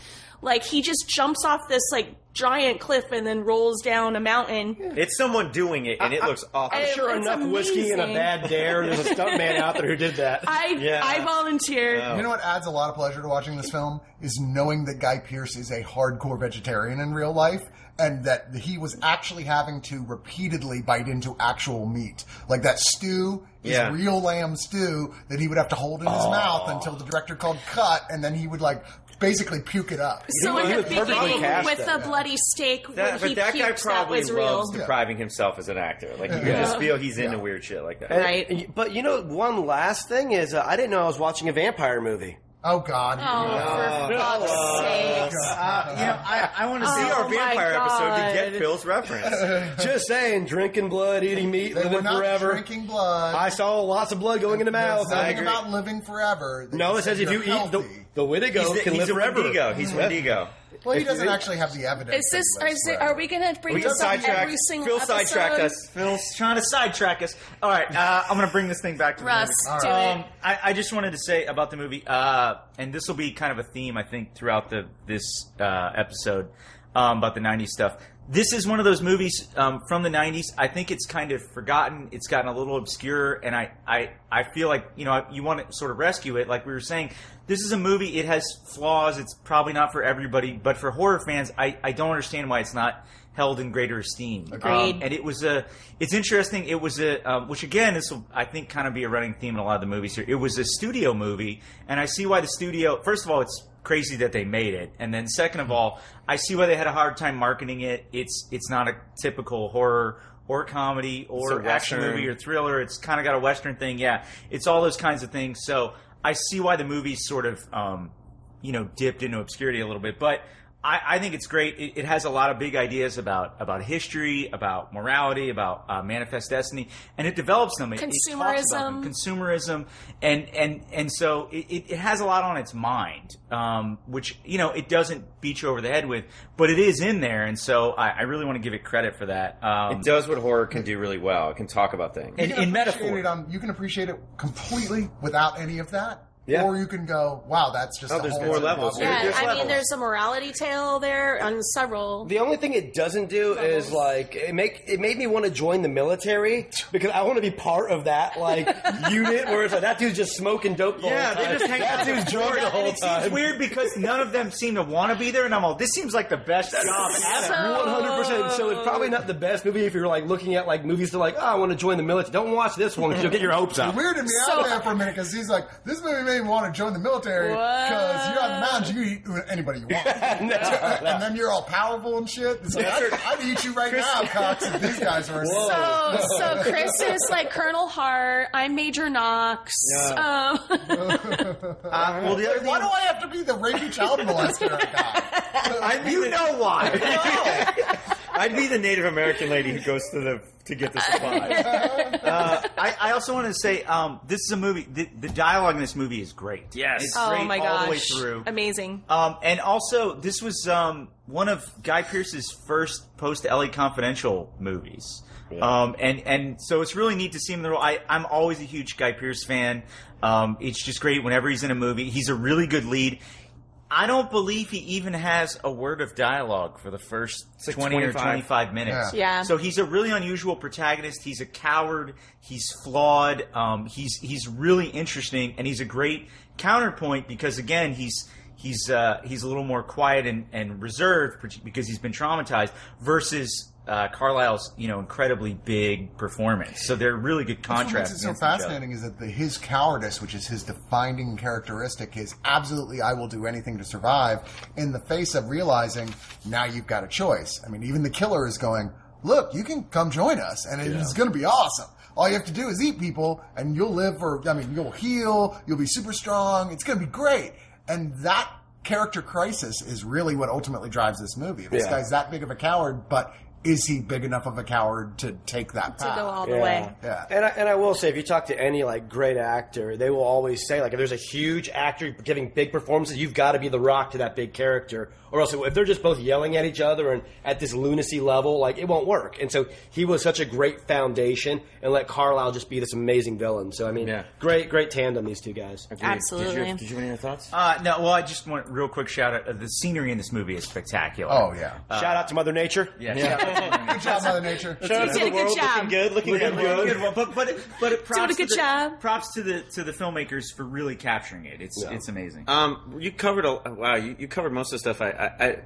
Like he just jumps off this like giant cliff and then rolls down a mountain. It's someone doing it, and it looks awful. I'm sure it's enough whiskey and a bad dare. There's a stuntman out there who did that. I Yeah. I volunteer. Oh. You know what adds a lot of pleasure to watching this film is knowing that Guy Pearce is a hardcore vegetarian in real life and that he was actually having to repeatedly bite into actual meat. Like that stew is Yeah. real lamb stew that he would have to hold in his mouth until the director called cut and then he would like basically puke it up. So in he the was perfectly beginning, cast with then. the bloody steak, That, when but he that guy pukes, that probably was real. loves depriving himself as an actor. Like you can just feel he's into weird shit like that. And- Right. But you know, one last thing is, uh, I didn't know I was watching a vampire movie. Oh God. Oh, for fuck's sake. Uh, you know, I, I want to See see Oh our my vampire episode to get Phil's reference. Just saying, drinking blood, eating meat, They were living not forever. drinking blood. I saw lots of blood going in the mouth. There's nothing about living forever. No, it says if you you're eat the, healthy. The Wendigo He's, the, can he's live a forever. Wendigo. He's Wendigo. Well, he If doesn't actually have the evidence. Is this? that Is it, are we going to bring We this just up sidetracked. every single Phil episode? sidetracked us. Phil's trying to sidetrack us. All right, uh, I'm going to bring this thing back to the Russ, movie. do Um, it. I, I just wanted to say about the movie, uh, and this will be kind of a theme, I think, throughout the this uh, episode um, about the '90s stuff. This is one of those movies um, from the '90s. I think it's kind of forgotten. It's gotten a little obscure, and I, I, I feel like you know you want to sort of rescue it. Like we were saying, this is a movie. It has flaws. It's probably not for everybody, but for horror fans, I, I don't understand why it's not held in greater esteem. Agreed. Um, and it was a it's interesting it was a um, which again this will i think kind of be a running theme in a lot of the movies here it was a studio movie and i see why the studio first of all it's crazy that they made it. And then second of all i see why they had a hard time marketing it. It's it's not a typical horror or comedy or action movie or thriller. It's kind of got a western thing. Yeah it's all those kinds of things. So i see why the movie's sort of um, you know dipped into obscurity a little bit. But I, I think it's great. It, it has a lot of big ideas about about history, about morality, about uh, manifest destiny, and it develops them. It, it talks about them. consumerism, and and and so it, it, it has a lot on its mind, um, which you know it doesn't beat you over the head with, but it is in there, and so I, I really want to give it credit for that. Um, It does what horror can do really well. It can talk about things. in, in metaphor. it, um, you can appreciate it completely without any of that. Yeah. Or you can go, wow, that's just Oh, a there's whole more levels. level. Yeah, There's I mean, there's a morality tale there on several. The only thing it doesn't do is like it make it made me want to join the military because I want to be part of that like unit where it's like that dude's just smoking dope. The Yeah, whole they just hang out. that out dude's drunk the And whole it seems weird because none of them seem to want to be there, and I'm all, this seems like the best job ever. One hundred percent. So it's probably not the best movie if you're like looking at like movies to like, oh, I want to join the military. Don't watch this one because you'll get your hopes up. It weirded me So- out there for a minute because he's like, this movie made me want to join the military because you're on the mountains, you can eat anybody you want. and then you're all powerful and shit. It's like, I'd, I'd eat you right now, Cox, if these guys were. So, so Chris is like Colonel Hart. I'm Major Knox. Um, Uh, well, the other thing, Why do I have to be the rapey child molester guy? you know why? I'd be the Native American lady who goes to the to get the supplies. uh, I, I also want to say um, this is a movie. The, the dialogue in this movie is great. Yes. it's oh great my all the way gosh, through. amazing. Um, and also, this was um, one of Guy Pearce's first post LA Confidential movies. Um, and, and so it's really neat to see him in the role. I, I'm always a huge Guy Pearce fan. Um, it's just great whenever he's in a movie. He's a really good lead. I don't believe he even has a word of dialogue for the first like 20 or 25. 25 minutes. Yeah. Yeah. So he's a really unusual protagonist. He's a coward. He's flawed. Um, he's he's really interesting, and he's a great counterpoint because again, he's he's uh, he's a little more quiet and, and reserved because he's been traumatized versus uh, Carlyle's you know incredibly big performance. So they're really good That's what makes it so against each other. fascinating is that the, his cowardice, which is his defining characteristic, is absolutely I will do anything to survive in the face of realizing now you've got a choice. I mean, even the killer is going, look, you can come join us and it's going to be awesome. All you have to do is eat people and you'll live for, I mean, you'll heal, you'll be super strong. It's going to be great. And that character crisis is really what ultimately drives this movie. This Yeah. guy's that big of a coward, but is he big enough of a coward to take that to path? go all the way. Yeah. And I, and I will say, if you talk to any like great actor, they will always say like, if there's a huge actor giving big performances, you've got to be the rock to that big character, or else if they're just both yelling at each other and at this lunacy level, like it won't work. And so he was such a great foundation, and let Carlyle just be this amazing villain. So I mean, Yeah. great, great tandem these two guys. Agreed. Absolutely. Did you, did you have any other thoughts? Uh, no, well, I just want real quick shout out. Uh, the scenery in this movie is spectacular. Oh yeah. Shout out to Mother Nature. yeah. shout out to Good job, Mother Nature. You did a good job. Looking good, looking, Looking good. good, good. But but it- but it props Doing a good to the, job. Props to the to the filmmakers for really capturing it. It's Yeah. it's amazing. Um, you covered a wow. You, you covered most of the stuff. I I, I,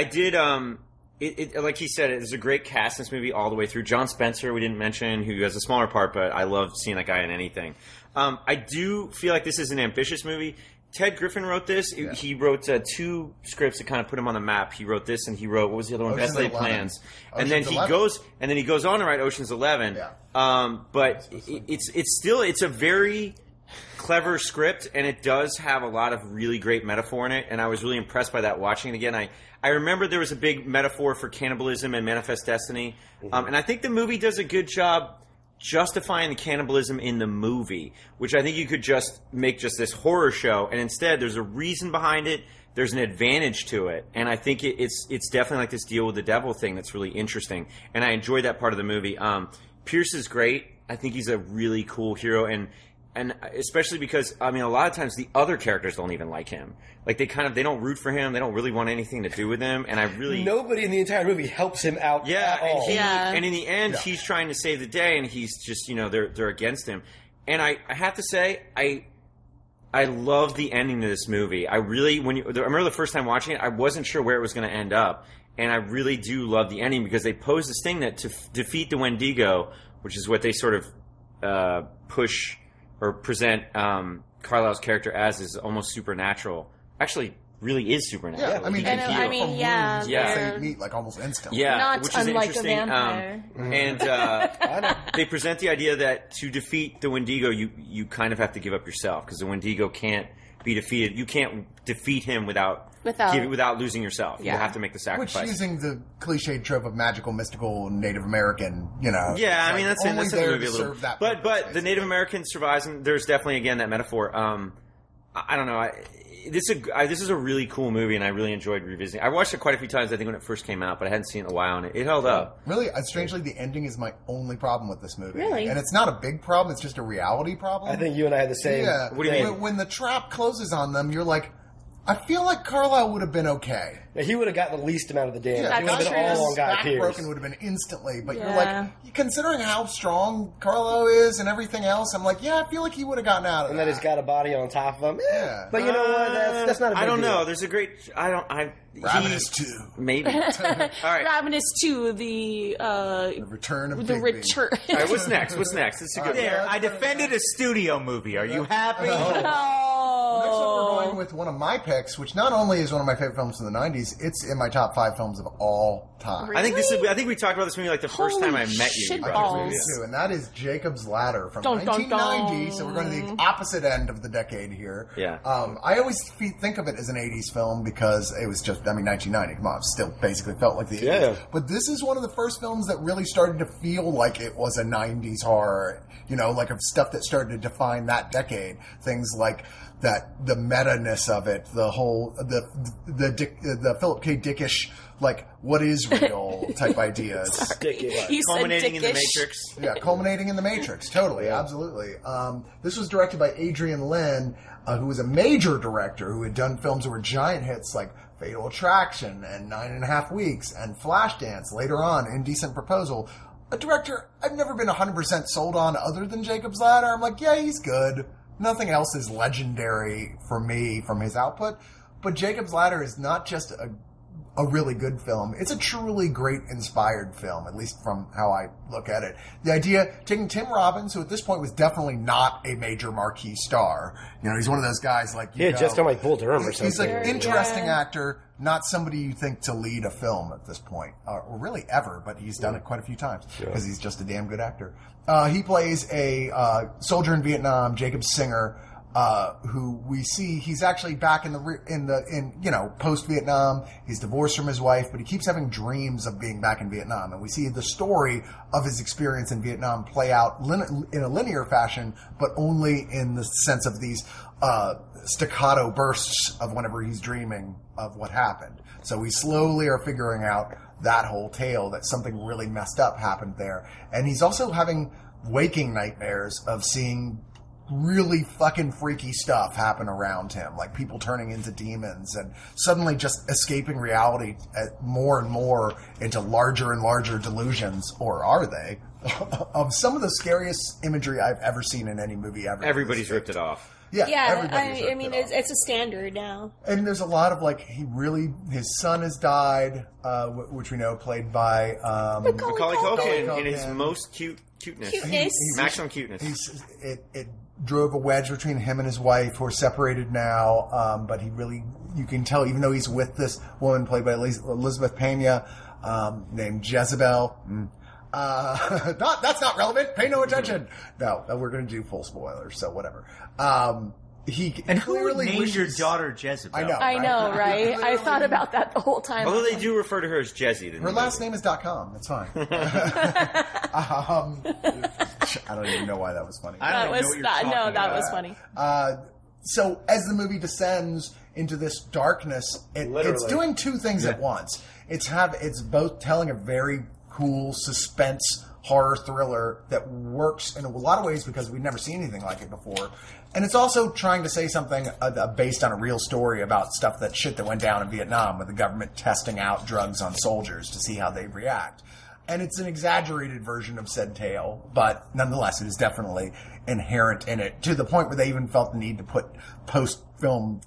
I did. Um, it, it like he said, it was a great cast in this movie all the way through. John Spencer, we didn't mention, who has a smaller part, but I love seeing that guy in anything. Um, I do feel like this is an ambitious movie. Ted Griffin wrote this. He wrote uh, two scripts that kind of put him on the map. He wrote this, and he wrote what was the other one? Ocean's Best Laid 11. Plans. and then Ocean's he 11. goes, and then he goes on to write Ocean's Eleven. Yeah. Um, but it, it's it's still it's a very clever script and it does have a lot of really great metaphor in it and i was really impressed by that watching it again i, I remember there was a big metaphor for cannibalism and manifest destiny um, and i think the movie does a good job justifying the cannibalism in the movie which i think you could just make just this horror show and instead there's a reason behind it there's an advantage to it and i think it, it's it's definitely like this deal with the devil thing that's really interesting and i enjoyed that part of the movie. Um, Pearce is great. I think he's a really cool hero and and especially because I mean, a lot of times the other characters don't even like him. Like they kind of they don't root for him. They don't really want anything to do with him. And I really Nobody in the entire movie helps him out. yeah. at all. And, he, Yeah. and in the end, he's trying to save the day, and he's just you know they're they're against him. And I I have to say I. I love the ending to this movie. I really, when you, I remember the first time watching it, I wasn't sure where it was going to end up, and I really do love the ending because they pose this thing that to f- defeat the Wendigo, which is what they sort of uh, push or present um, Carlyle's character as, is almost supernatural. Actually, really is supernatural. Yeah, I mean, He can And, he I mean, from yeah, wounds Yeah. that they're- meet like almost instantly. Yeah, Not which is interesting. Um, vampire. and uh, they present the idea that to defeat the Wendigo, you you kind of have to give up yourself because the Wendigo can't be defeated. You can't defeat him without Without- give- without losing yourself. You have to make the sacrifice. Which sacrifice. using the cliched trope of magical, mystical, Native American, you know. yeah, I it's mean that's in only that's in the movie a little. serve that but purpose, but the. Native American survives, and there's definitely again that metaphor. Um, I, I don't know. I, this is a, I, this is a really cool movie, and I really enjoyed revisiting. I watched it quite a few times. I think when it first came out, but I hadn't seen it in a while, and it, it held up. Really, uh, strangely, the ending is my only problem with this movie. Really? And it's not a big problem, it's just a reality problem. I think you and I had the same. Yeah. What do you mean? When, when the trap closes on them, you're like, I feel like Carlyle would have been okay. Yeah, He would have gotten the least amount of the damage. Yeah, he would have been true. all on Guy back Pearce. broken would have been instantly, but you're like, considering how strong Carlo is and everything else, I'm like, yeah, I feel like he would have gotten out of and that. that he's got a body on top of him. Yeah. But you know what? That's, that's not a big I don't deal. know. There's a great. I don't. I. Ravenous he, too. Maybe. All right. Ravenous to the uh, The return of the Begbie. return. All right. What's next? What's next? It's a good. There, I defended a studio movie. Are you happy? Next up, we're oh, going with one of my picks, which not only is one of my favorite films from the '90s, it's in my top five films of all time. I think this is. I think we talked about this movie like the first Holy time I met you. shit you brought balls. it Me to me. too, and that is Jacob's Ladder from Dun, dun, 1990. dun. So we're going to the opposite end of the decade here. Yeah. Um, I always fe- think of it as an 80s film because it was just, I mean, 1990. Come on, it still basically felt like the 80s. Yeah. But this is one of the first films that really started to feel like it was a 90s horror. You know, like of stuff that started to define that decade. Things like that, the meta-ness of it, the whole, the the Dick, the Philip K. Dickish, like what is real type ideas. Ridiculous. you said Culminating in the dickish. Matrix. Yeah, culminating in the Matrix. Totally, absolutely. Um, this was directed by Adrian Lyne, uh, who was a major director who had done films that were giant hits like Fatal Attraction and Nine and a Half Weeks and Flashdance. Later on, Indecent Proposal. A director I've never been 100% sold on other than Jacob's Ladder. I'm like, yeah, he's good. Nothing else is legendary for me from his output. But Jacob's Ladder is not just a a really good film. It's a truly great inspired film, at least from how I look at it. The idea, taking Tim Robbins, who at this point was definitely not a major marquee star. You know, he's one of those guys like, you Yeah, know, just on like Bull Durham or something. He's an interesting Yeah. actor, not somebody you think to lead a film at this point, uh, or really ever, but he's done it quite a few times because he's just a damn good actor. Uh, he plays a uh, soldier in Vietnam, Jacob Singer, uh, who we see he's actually back in the in the in you know post Vietnam. He's divorced from his wife, but he keeps having dreams of being back in Vietnam, and we see the story of his experience in Vietnam play out lin- in a linear fashion, but only in the sense of these uh, staccato bursts of whenever he's dreaming of what happened. So we slowly are figuring out that whole tale that something really messed up happened there, and he's also having waking nightmares of seeing really fucking freaky stuff happen around him, like people turning into demons and suddenly just escaping reality at more and more into larger and larger delusions, or are they? of some of the scariest imagery I've ever seen in any movie ever. Everybody's ripped it off. Yeah, Yeah, I, I mean, it it's, it's a standard now. and there's a lot of like he really his son has died, uh, wh- which we know played by um, Macaulay Culkin Culkin. in his most cute cuteness. Cuteness. Maximum cuteness. he's it, it drove a wedge between him and his wife, who are separated now. Um, but he really, you can tell, even though he's with this woman played by Elizabeth Pena, um, named Jezebel. Mm. Uh, not that's not relevant. Pay no attention. No, we're going to do full spoilers, so whatever. Um, he And who would clearly name wishes, your daughter Jezebel? I know. I know, right? I thought about that the whole time. Although they do refer to her as Jezzy. Her last movie. name is .com. That's fine. um, I don't even know why that was funny. I that don't was know what you're that. No, that about. was funny. Uh, so as the movie descends into this darkness, it, it's doing two things at once. It's have it's both telling a very cool suspense horror thriller that works in a lot of ways because we've never seen anything like it before. And it's also trying to say something uh, uh, based on a real story about stuff that shit that went down in Vietnam with the government testing out drugs on soldiers to see how they react. And it's an exaggerated version of said tale, but nonetheless, it is definitely inherent in it to the point where they even felt the need to put post film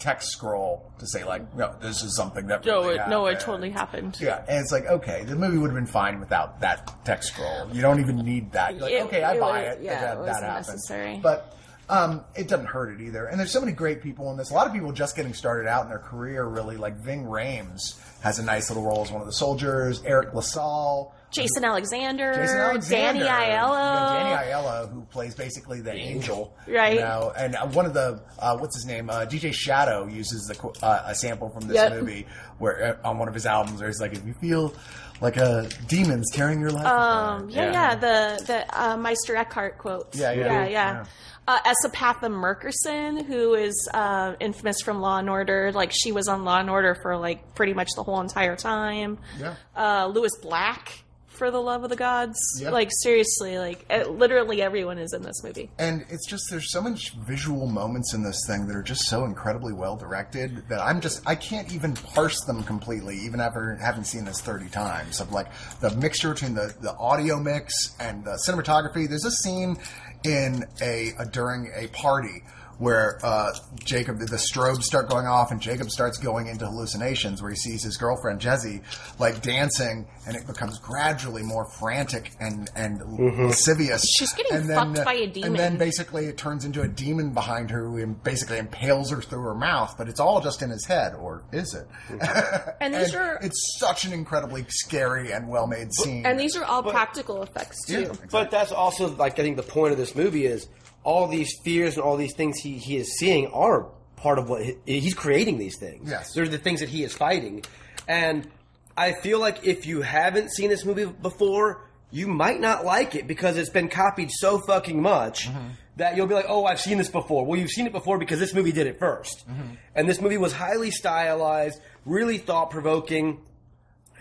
text scroll to say like, no, this is something that No, really it, no, it totally happened. Yeah, and it's like, okay, the movie would have been fine without that text scroll. You don't even need that. You're like, It- okay, I it buy was- it. yeah, that, it that happened. necessary. But um, it doesn't hurt it either. And there's so many great people in this. A lot of people just getting started out in their career, really. Like Ving Rhames has a nice little role as one of the soldiers. Eric LaSalle. Jason Alexander, Jason Alexander, Danny Yeah, Danny Aiello. Aiello, who plays basically the angel, Right. You know, and uh, one of the uh, what's his name, uh, DJ Shadow uses the uh, a sample from this Yep. movie where uh, on one of his albums where he's like, if you feel like a demon's tearing your life, Um, apart. yeah, yeah, the the uh, Meister Eckhart quote. Yeah, yeah, yeah. yeah. yeah. Uh, S. Epatha Merkerson, who is uh, infamous from Law and Order, like she was on Law and Order for like pretty much the whole entire time. Yeah. Uh, Lewis Black, for the love of the gods. Yeah. Like seriously, like literally everyone is in this movie. And it's just there's so much visual moments in this thing that are just so incredibly well directed that I'm just I can't even parse them completely, even after having seen this 30 times. Of like the mixture between the the audio mix and the cinematography. There's a scene in a, a during a party where uh, Jacob, the strobes start going off, and Jacob starts going into hallucinations, where he sees his girlfriend Jezzy like dancing, and it becomes gradually more frantic and and mm-hmm. lascivious. She's getting and then, fucked by a demon, And then basically it turns into a demon behind her who basically impales her through her mouth, but it's all just in his head, or is it? Mm-hmm. And these are it's such an incredibly scary and well made scene. and these are all practical effects too. Yeah. But that's also like I think the point of this movie is all these fears and all these things he, he is seeing are part of what he, he's creating these things. Yes. they're the things that he is fighting, and I feel like if you haven't seen this movie before, you might not like it because it's been copied so fucking much mm-hmm. that you'll be like, "Oh, I've seen this before." Well, you've seen it before because this movie did it 1st mm-hmm. and this movie was highly stylized, really thought provoking.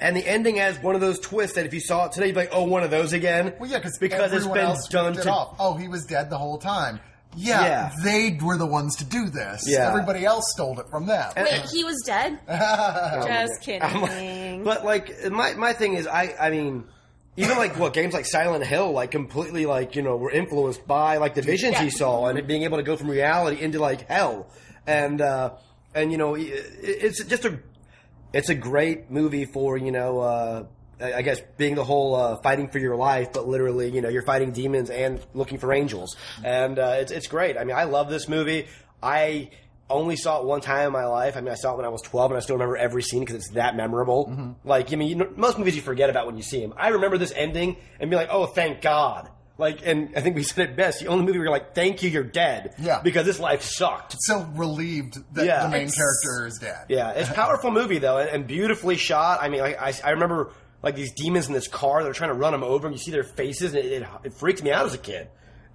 And the ending has one of those twists that if you saw it today, you'd be like, "Oh, one of those again." well, yeah, cause because it's everyone been else done it to off. Oh, he was dead the whole time. Yeah, Yeah. they were the ones to do this. Yeah. Everybody else stole it from them. Wait, he was dead? Just kidding. But like my my thing is, I I mean, even like what games like Silent Hill, like completely like you know were influenced by like the visions he Yeah. saw and it being able to go from reality into like hell, and uh and you know it, it's just a it's a great movie for you know. uh I guess being the whole uh, fighting for your life, but literally, you know, you're fighting demons and looking for angels, and uh, it's it's great. I mean, I love this movie. I only saw it one time in my life. I mean, I saw it when I was 12, and I still remember every scene because it's that memorable. Like, I mean, you know, most movies you forget about when you see them. I remember this ending and be like, "Oh, thank God!" Like, and I think we said it best. The only movie where you're like, "Thank you, you're dead." Yeah. because this life sucked. So relieved that Yeah. the main It's- character is dead. Yeah, it's a powerful movie though, and, and beautifully shot. I mean, like, I, I remember like these demons in this car. They're trying to run them over, and you see their faces, and it, it, it freaked me out as a kid.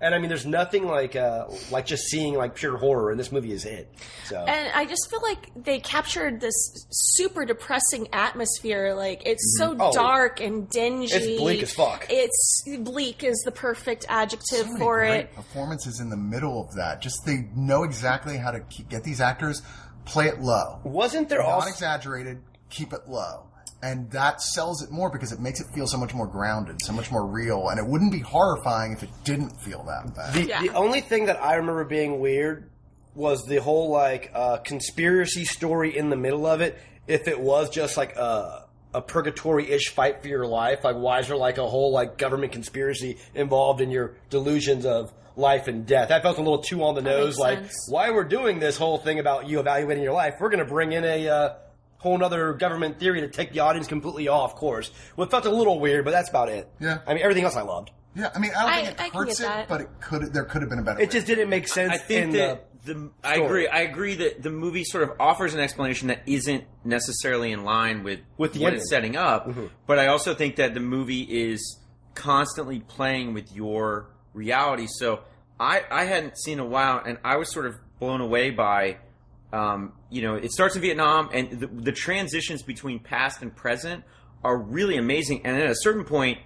And I mean, there's nothing like uh, like just seeing like pure horror, and this movie is it. So And I just feel like they captured this super depressing atmosphere. Like it's so Oh. dark and dingy. It's bleak as fuck. It's bleak is the perfect adjective So for great it. Performances in the middle of that. Just they know exactly how to keep, get these actors play it low, wasn't there not also exaggerated. Keep it low. And that sells it more because it makes it feel so much more grounded, so much more real, and it wouldn't be horrifying if it didn't feel that bad. the, Yeah. the only thing that I remember being weird was the whole like uh, conspiracy story in the middle of it. If it was just like a a purgatory ish fight for your life, like why is there like a whole like government conspiracy involved in your delusions of life and death? That felt a little too on the nose. Like sense. why we're doing this whole thing about you evaluating your life, we're going to bring in a. Uh, Whole other government theory to take the audience completely off course. Well, it felt a little weird, but that's about it. Yeah. I mean, everything else I loved. Yeah, I mean, I don't I- think it I hurts it, that. but it could. There could have been a better. It way. just didn't make sense. I think in that the, I story. agree. I agree that the movie sort of offers an explanation that isn't necessarily in line with With the what ending. it's setting up. Mm-hmm. But I also think that the movie is constantly playing with your reality. So I I hadn't seen a while, and I was sort of blown away by. Um, you know, it starts in Vietnam, and the, the transitions between past and present are really amazing. And at a certain point,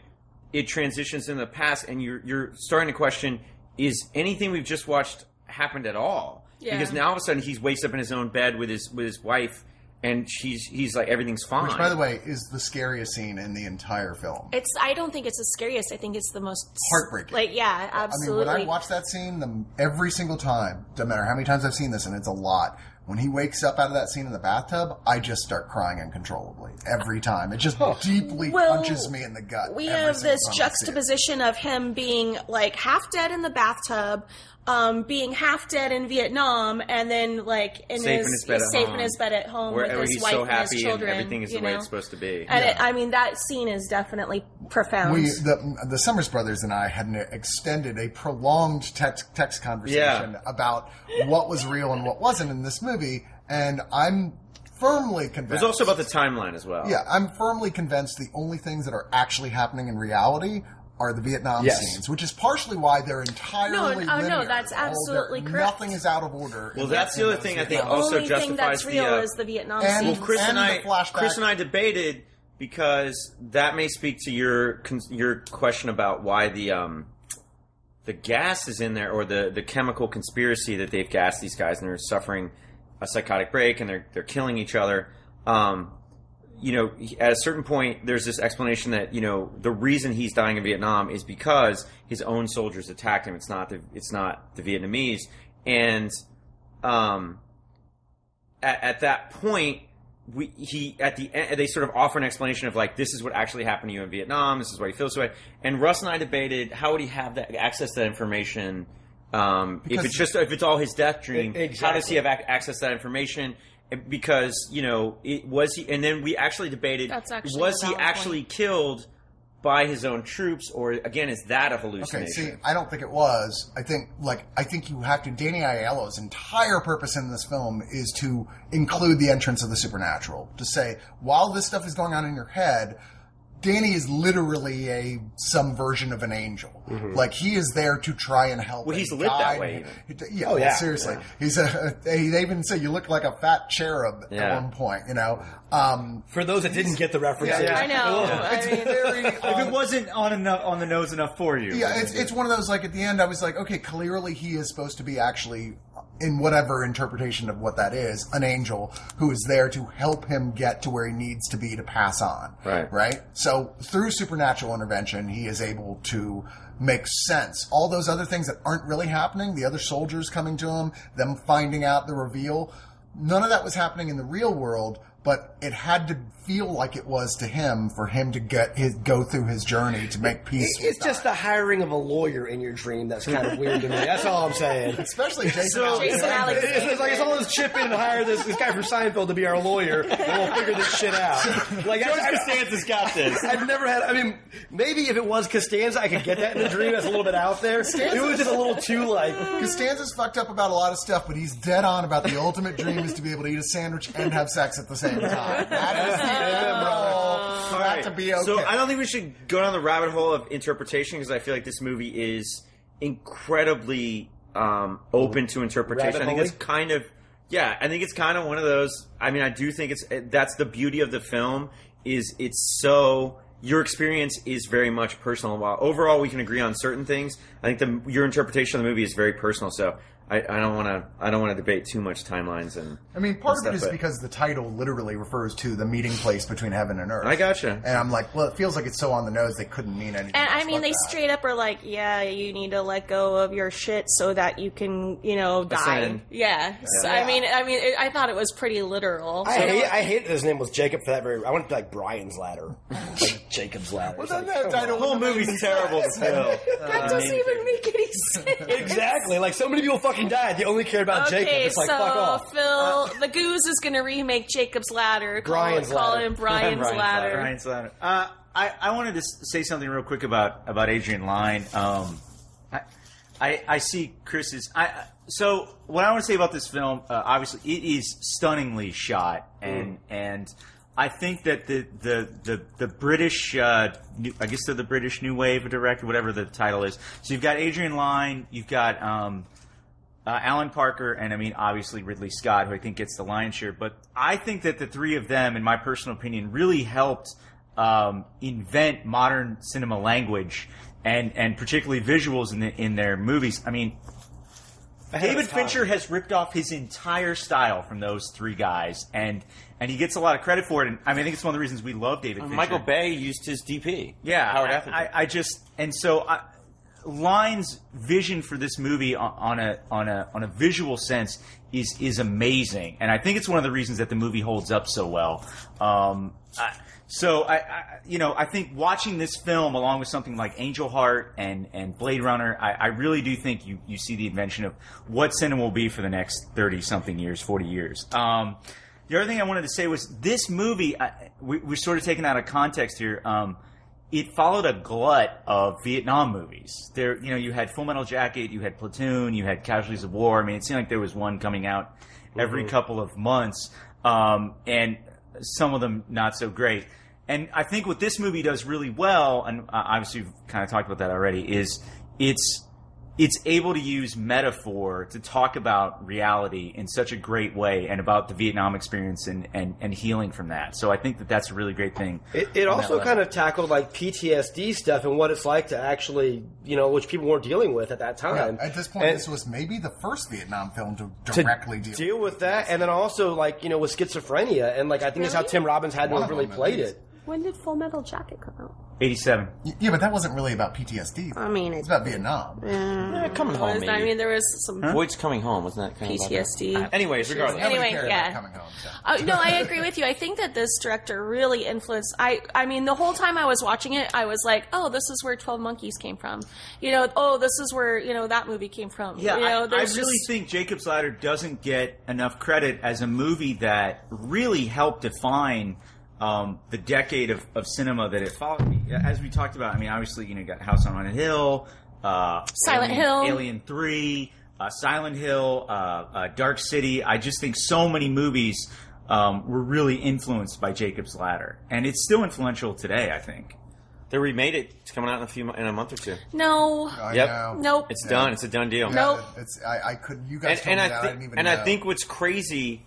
it transitions into the past, and you're you're starting to question: Is anything we've just watched happened at all? Yeah. Because now all of a sudden he wakes up in his own bed with his with his wife, and she's he's like everything's fine. Which, by the way, is the scariest scene in the entire film. It's. I don't think it's the scariest. I think it's the most Heartbreaking. Like yeah, absolutely. I mean, when I watch that scene, the, every single time, doesn't matter how many times I've seen this, and it's a lot. When he wakes up out of that scene in the bathtub, I just start crying uncontrollably every time. It just deeply Well, punches me in the gut. we every have this time I see it. juxtaposition of him being like half dead in the bathtub, um, being half dead in Vietnam, and then like in safe his, in his bed at safe home, in his bed at home where, with where his he's wife so and happy his children. and everything is you the way it's supposed to be. And Yeah. it, I mean, that scene is definitely profound. We the the Summers brothers and I had an extended a prolonged text text conversation Yeah. about what was real and what wasn't in this movie, and I'm firmly It convinced. was also about the timeline as well. Yeah, I'm firmly convinced the only things that are actually happening in reality are the Vietnam Yes. scenes, which is partially why they're entirely No, oh, no, that's absolutely correct. Nothing is out of order. Well, that's the other those thing I think the also only thing justifies that's the, real uh, is the Vietnam and- scene. Well, Chris and, And I, the Chris and I debated because that may speak to your your question about why the um, the gas is in there or the the chemical conspiracy that they've gassed these guys and they're suffering a psychotic break and they're they're killing each other. Um, you know, at a certain point, there's this explanation that you know the reason he's dying in Vietnam is because his own soldiers attacked him. It's not the it's not the Vietnamese, and um, at, at that point, we he at the end they sort of offer an explanation of like this is what actually happened to you in Vietnam. This is why he feels this way. And Russ and I debated how would he have that access to that information. Um, if it's just if it's all his death dream, E- how does he have ac- access to that information? Because you know, it was he, and then we actually debated: That's actually was he valid actually killed by his own troops, or again, is that a hallucination Okay, hallucination? see, I don't think it was. I think, like, I think you have to. Danny Aiello's entire purpose in this film is to include the entrance of the supernatural. To say, while this stuff is going on in your head, Danny is literally a some version of an angel. Like he is there to try and help. Well, he's lit that guide. way Yeah, Oh, well, yeah, seriously, yeah. he's a. They even say you look like a fat cherub Yeah. at one point. You know, um, For those that didn't get the reference, Yeah, I know. it's I mean, very. If um, it wasn't on enough on the nose enough for you, Yeah, it's it's one of those like at the end I was like, okay, clearly he is supposed to be actually in whatever interpretation of what that is, an angel who is there to help him get to where he needs to be to pass on. Right. Right? So through supernatural intervention, he is able to make sense. All those other things that aren't really happening, the other soldiers coming to him, them finding out the reveal, none of that was happening in the real world, but it had to feel like it was to him for him to get his go through his journey to make peace. It's with just the hiring of a lawyer in your dream that's kind of weird to me. That's all I'm saying. especially Jason. So- Jason Alexander. Alexander. It's, it's like it's all this chip in and hire this, this guy from Seinfeld to be our lawyer, and we'll figure this shit out. Like George I, Costanza's got this. I've never had. I mean, maybe if it was Costanza, I could get that in the dream. That's a little bit out there. It was just a little too like. Costanza's fucked up about a lot of stuff, but he's dead on about the ultimate dream is to be able to eat a sandwich and have sex at the same time. That is the end goal for that to be okay. So I don't think we should go down the rabbit hole of interpretation because I feel like this movie is incredibly um, open to interpretation. I think it's kind of yeah. I think it's kind of one of those. I mean, I do think it's that's the beauty of the film is it's so your experience is very much personal. While overall we can agree on certain things, I think the your interpretation of the movie is very personal. So. I, I don't want to. I don't want to debate too much timelines and. I mean, part of it is because the title literally refers to the meeting place between heaven and earth. I gotcha. And I'm like, well, it feels like it's so on the nose they couldn't mean anything. And I mean, they that. straight up are like, yeah, you need to let go of your shit so that you can, you know, die. Ascend. Yeah. So, I mean, I mean, it, I thought it was pretty literal. I So- hate. I hate that his name was Jacob for that very. I wanted to be like Brian's ladder, like Jacob's ladder. Well, then like, that title. The whole wouldn't have made movie's terrible sense. to tell. that uh, doesn't even make any sense. Exactly. Like so many people fucking died. They only cared about Jacob. Okay, It's like so fuck off. Phil, the Goose is going to remake Jacob's Ladder. Call, him Brian's it, call Ladder. him Brian's, Brian's Ladder. Ladder. Brian Slatter. Uh, I, I wanted to say something real quick about, about Adrian Lyne. Um, I, I, I see Chris's. I, I- so what I want to say about this film, uh, obviously, it is stunningly shot, and and I think that the the the, the British, uh, new, I guess they're the British New Wave director, whatever the title is. So you've got Adrian Lyne, you've got. Um, uh, Alan Parker, and I mean, obviously Ridley Scott, who I think gets the lion's share. But I think that the three of them, in my personal opinion, really helped um, invent modern cinema language and and particularly visuals in the, in their movies. I mean, David Fincher has ripped off his entire style from those three guys, and and he gets a lot of credit for it. And I mean, I think it's one of the reasons we love David. Fincher. Michael Bay used his DP. Yeah, Howard I, Atherton. I, I just and so I, Lyne's vision for this movie on, a on a on a visual sense is is amazing, and I think it's one of the reasons that the movie holds up so well. Um, I, so I, I, you know, I think watching this film along with something like Angel Heart and and Blade Runner, I, I really do think you you see the invention of what cinema will be for the next thirty something years, forty years. Um, the other thing I wanted to say was this movie. We, we're sort of taken out of context here. Um, it followed a glut of Vietnam movies. There, you know, you had Full Metal Jacket, you had Platoon, you had Casualties of War. I mean, it seemed like there was one coming out every couple of months, um, and some of them not so great. And I think what this movie does really well, and uh, obviously we've kind of talked about that already, is it's it's able to use metaphor to talk about reality in such a great way and about the Vietnam experience and, and, and healing from that. So I think that that's a really great thing. It, it also kind of tackled like PTSD stuff and what it's like to actually, you know, which people weren't dealing with at that Yeah, time. at this point, And this was maybe the first Vietnam film to to directly deal, deal with that, and then also like you know with schizophrenia, and like I think that's how Tim Robbins had to One have of really played it. When did Full Metal Jacket come out? 87. Yeah, but that wasn't really about PTSD. I mean, it's it, about Vietnam. Yeah, coming home, was, maybe. I mean, there was some Voight's coming home. Wasn't that kind of about? PTSD. Anyways, regardless. Anyway, cared yeah. about coming home. So. Uh, no, I agree with you. I think that this director really influenced. I, I mean, the whole time I was watching it, I was like, "Oh, this is where Twelve Monkeys came from." You know, oh, this is where you know that movie came from. Yeah, you know, I, I really just- think Jacob's Ladder doesn't get enough credit as a movie that really helped define um, the decade of, of cinema that it followed. As we talked about, I mean, obviously, you know, you got House on Haunted Hill, uh, Silent Alien, Hill. Alien Three, uh, Silent Hill, uh, uh, Dark City. I just think so many movies um, were really influenced by Jacob's Ladder, and it's still influential today. I think. They remade it. It's coming out in a few in a month or two. no, I Yep. know. nope. It's done. It's a done deal. Yeah, Nope. It's I, I could. You guys And, told and me I that. I didn't even and know. I think what's crazy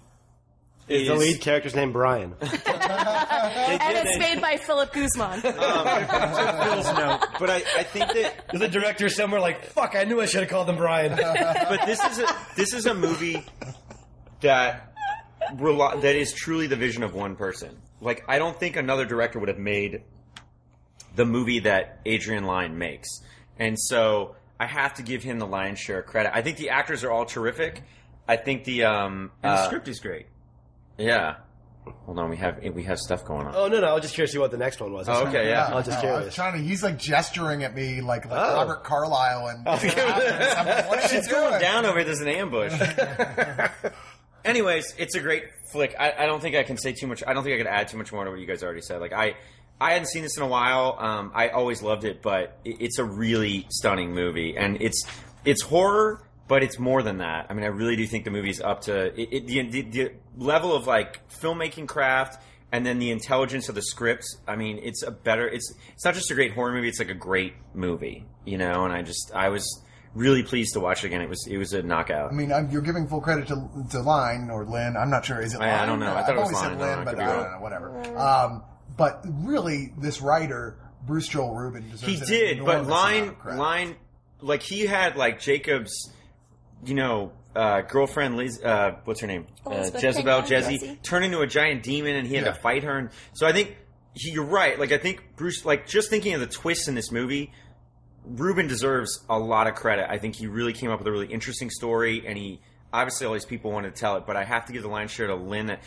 is The lead character's named Brian. and it's made by Philip Guzman. Phil's note. But I, I think that The director somewhere like, fuck, I knew I should have called him Brian. but this is a this is a movie that rel- that is truly the vision of one person. Like I don't think another director would have made the movie that Adrian Lyne makes, and so I have to give him the lion's share of credit. I think the actors are all terrific. I think the um And the uh, script is great. Yeah. Hold on, we have we have stuff going on. Oh no, no, I was just curious to see what the next one was. Oh, okay, yeah. I was just No, I was curious. trying to. He's like gesturing at me like, like Oh. Robert Carlyle and. Okay. I'm like, what are you Shit's going down over. There's an ambush. Anyways, it's a great flick. I, I don't think I can say too much. I don't think I could add too much more to what you guys already said. Like I, I hadn't seen this in a while. Um, I always loved it, but it, it's a really stunning movie, and it's it's horror, but it's more than that. I mean, I really do think the movie's up to it, it, the, the the level of like filmmaking craft. And then the intelligence of the script. I mean, it's a better. It's it's not just a great horror movie. It's like a great movie, you know. And I just I was really pleased to watch it again. It was it was a knockout. I mean, I'm, you're giving full credit to, to Line or Lynn. I'm not sure. Is it I- Lynn? I don't know. I thought I've it was always Lynn. said No, Lynn, but I don't know. Whatever. Um, but really, this writer, Bruce Joel Rubin, deserves He did, but line line like he had like Jacob's, you know, uh, girlfriend Liz, uh, what's her name, uh, Elizabeth Jezebel, Taylor, Jezzy, Jezzy. turn into a giant demon, and he had Yeah. to fight her. And so I think he, you're right. Like I think Bruce, like just thinking of the twists in this movie, Rubin deserves a lot of credit. I think he really came up with a really interesting story, and he obviously all these people wanted to tell it. But I have to give the lion's share to Lynn.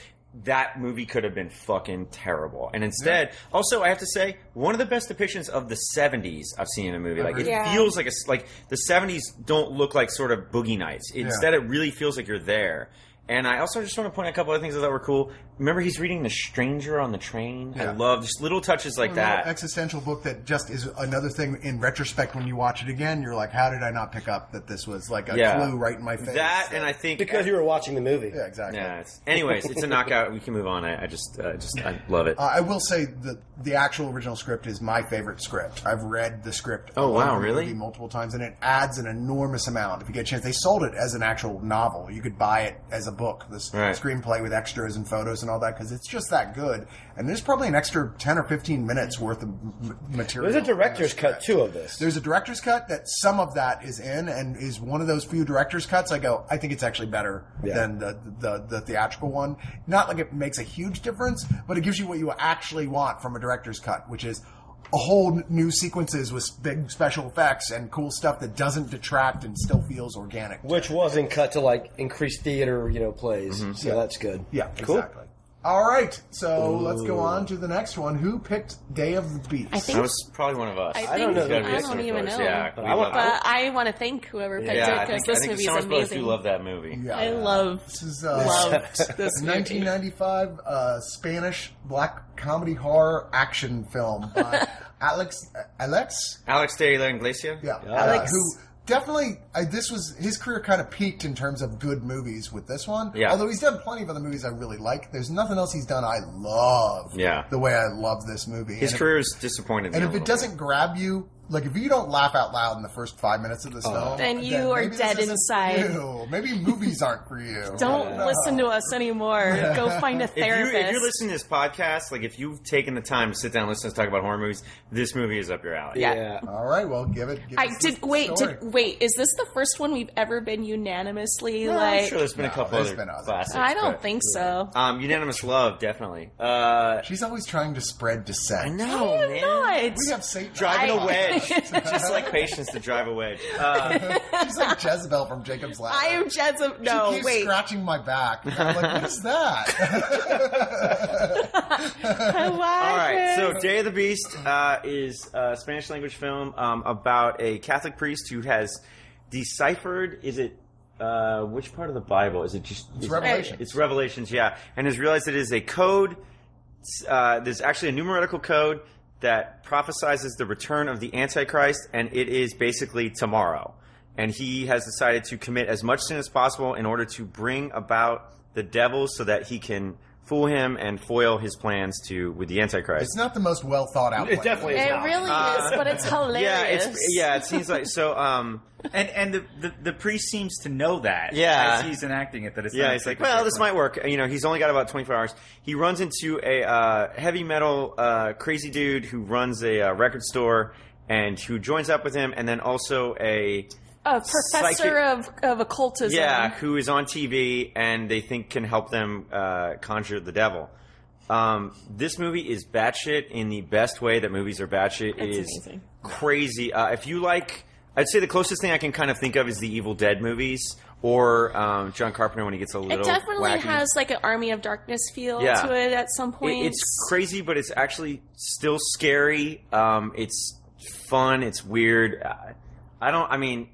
That that movie could have been fucking terrible, and instead, also I have to say, one of the best depictions of the '70s I've seen in a movie. Like it Yeah. feels like a s like the '70s don't look like sort of boogie nights. Instead, it really feels like you're there. And I also just want to point out a couple other things I thought were cool. Remember, he's reading The Stranger on the train. I love just little touches like that. existential book that just is another thing. In retrospect, when you watch it again, you're like, "How did I not pick up that this was like a Yeah. clue right in my face?" That, and I think Because you were watching the movie. yeah, exactly. Yeah. It's, anyways, it's a knockout. We can move on. I, I just, uh, just, I love it. Uh, I will say that the actual original script is my favorite script. I've read the script. Oh, wow, really? Multiple times, and it adds an enormous amount. If you get a chance, they sold it as an actual novel. You could buy it as a book, this Right. screenplay with extras and photos and all that, because it's just that good. And there's probably an extra ten or fifteen minutes worth of m- material. There's a director's cut script. too of this. There's a director's cut that some of that is in, and is one of those few director's cuts. I go, I think it's actually better Yeah. than the, the the theatrical one. Not like it makes a huge difference, but it gives you what you actually want from a director's cut, which is a whole new sequences with big special effects and cool stuff that doesn't detract and still feels organic. Which wasn't cut to like increase theater, you know, plays. So Mm-hmm. Yeah. that's good. Yeah, Cool. exactly. All right, so let's go on to the next one. Who picked Day of the Beast? I think that was probably one of us. I I don't think- know. It's gotta be don't Summer even know. Yeah, But we I love want- it. But I want to thank whoever picked Yeah, it because think, I this think movie Summer is Place amazing. do love that movie. Yeah. I love This is uh, loved this movie. 1995 uh, Spanish black comedy horror action film by Alex Alex Alex de la Iglesia. yeah, Alex. Uh, who definitely uh, this was his career kind of peaked in terms of good movies with this one. Yeah. Although he's done plenty of other movies I really like. There's nothing else he's done I love. Yeah. the way I love this movie. His And career is disappointed. and if it doesn't grab you, like if you don't laugh out loud in the first five minutes of this film, Then you are dead inside. you. Maybe movies aren't for you. Don't listen to us anymore. Go find a If, you, therapist. if you're listening to this podcast, like if you've taken the time to sit down and listen to us talk about horror movies, this movie is up your alley. Yeah. All right, well, give it. Give I us did the wait. story. Did wait? Is this the first one we've ever been unanimously Well, like? I'm sure there's been a couple there's other been others. classics. I don't but- think so. Um, unanimous love, definitely. Uh, She's always trying to spread dissent. I know, I am man. not. We have Satan. Driving I- a wedge, just like patience to drive a wedge. Uh, She's like Jezebel from Jacob's Ladder. I am Jezebel. She No, keeps wait. scratching my back. I'm like, what is that? All All right, so Day of the Beast uh, is a Spanish language film um, about a Catholic priest who has deciphered. Is it uh, which part of the Bible? Is it just It's is- Revelation. It's Revelations, yeah, and has realized it is a code. Uh, there's actually a numerical code that prophesizes the return of the Antichrist, and it is basically tomorrow. And he has decided to commit as much sin as possible in order to bring about the devil so that he can fool him and foil his plans to with the Antichrist. it's not the most well thought out. It plan. definitely is It not. really Uh, is, but it's hilarious. yeah, it's yeah. It seems like so. Um, And and the, the the priest seems to know that. Yeah. as he's enacting it. That it's yeah, he's like, well, this personally. might work. You know, he's only got about 24 hours. He runs into a uh, heavy metal uh, crazy dude who runs a uh, record store and who joins up with him, and then also a a professor Psychic- of of occultism. yeah who is on TV and they think can help them uh, conjure the devil. Um, this movie is batshit in the best way that movies are batshit. It It's amazing. crazy. Uh, if you like, I'd say the closest thing I can kind of think of is the Evil Dead movies or um, John Carpenter when he gets a little. It definitely wacky. has like an Army of Darkness feel Yeah. to it at some It- point. it's crazy, but it's actually still scary. Um, it's fun. It's weird. I, I don't. I mean,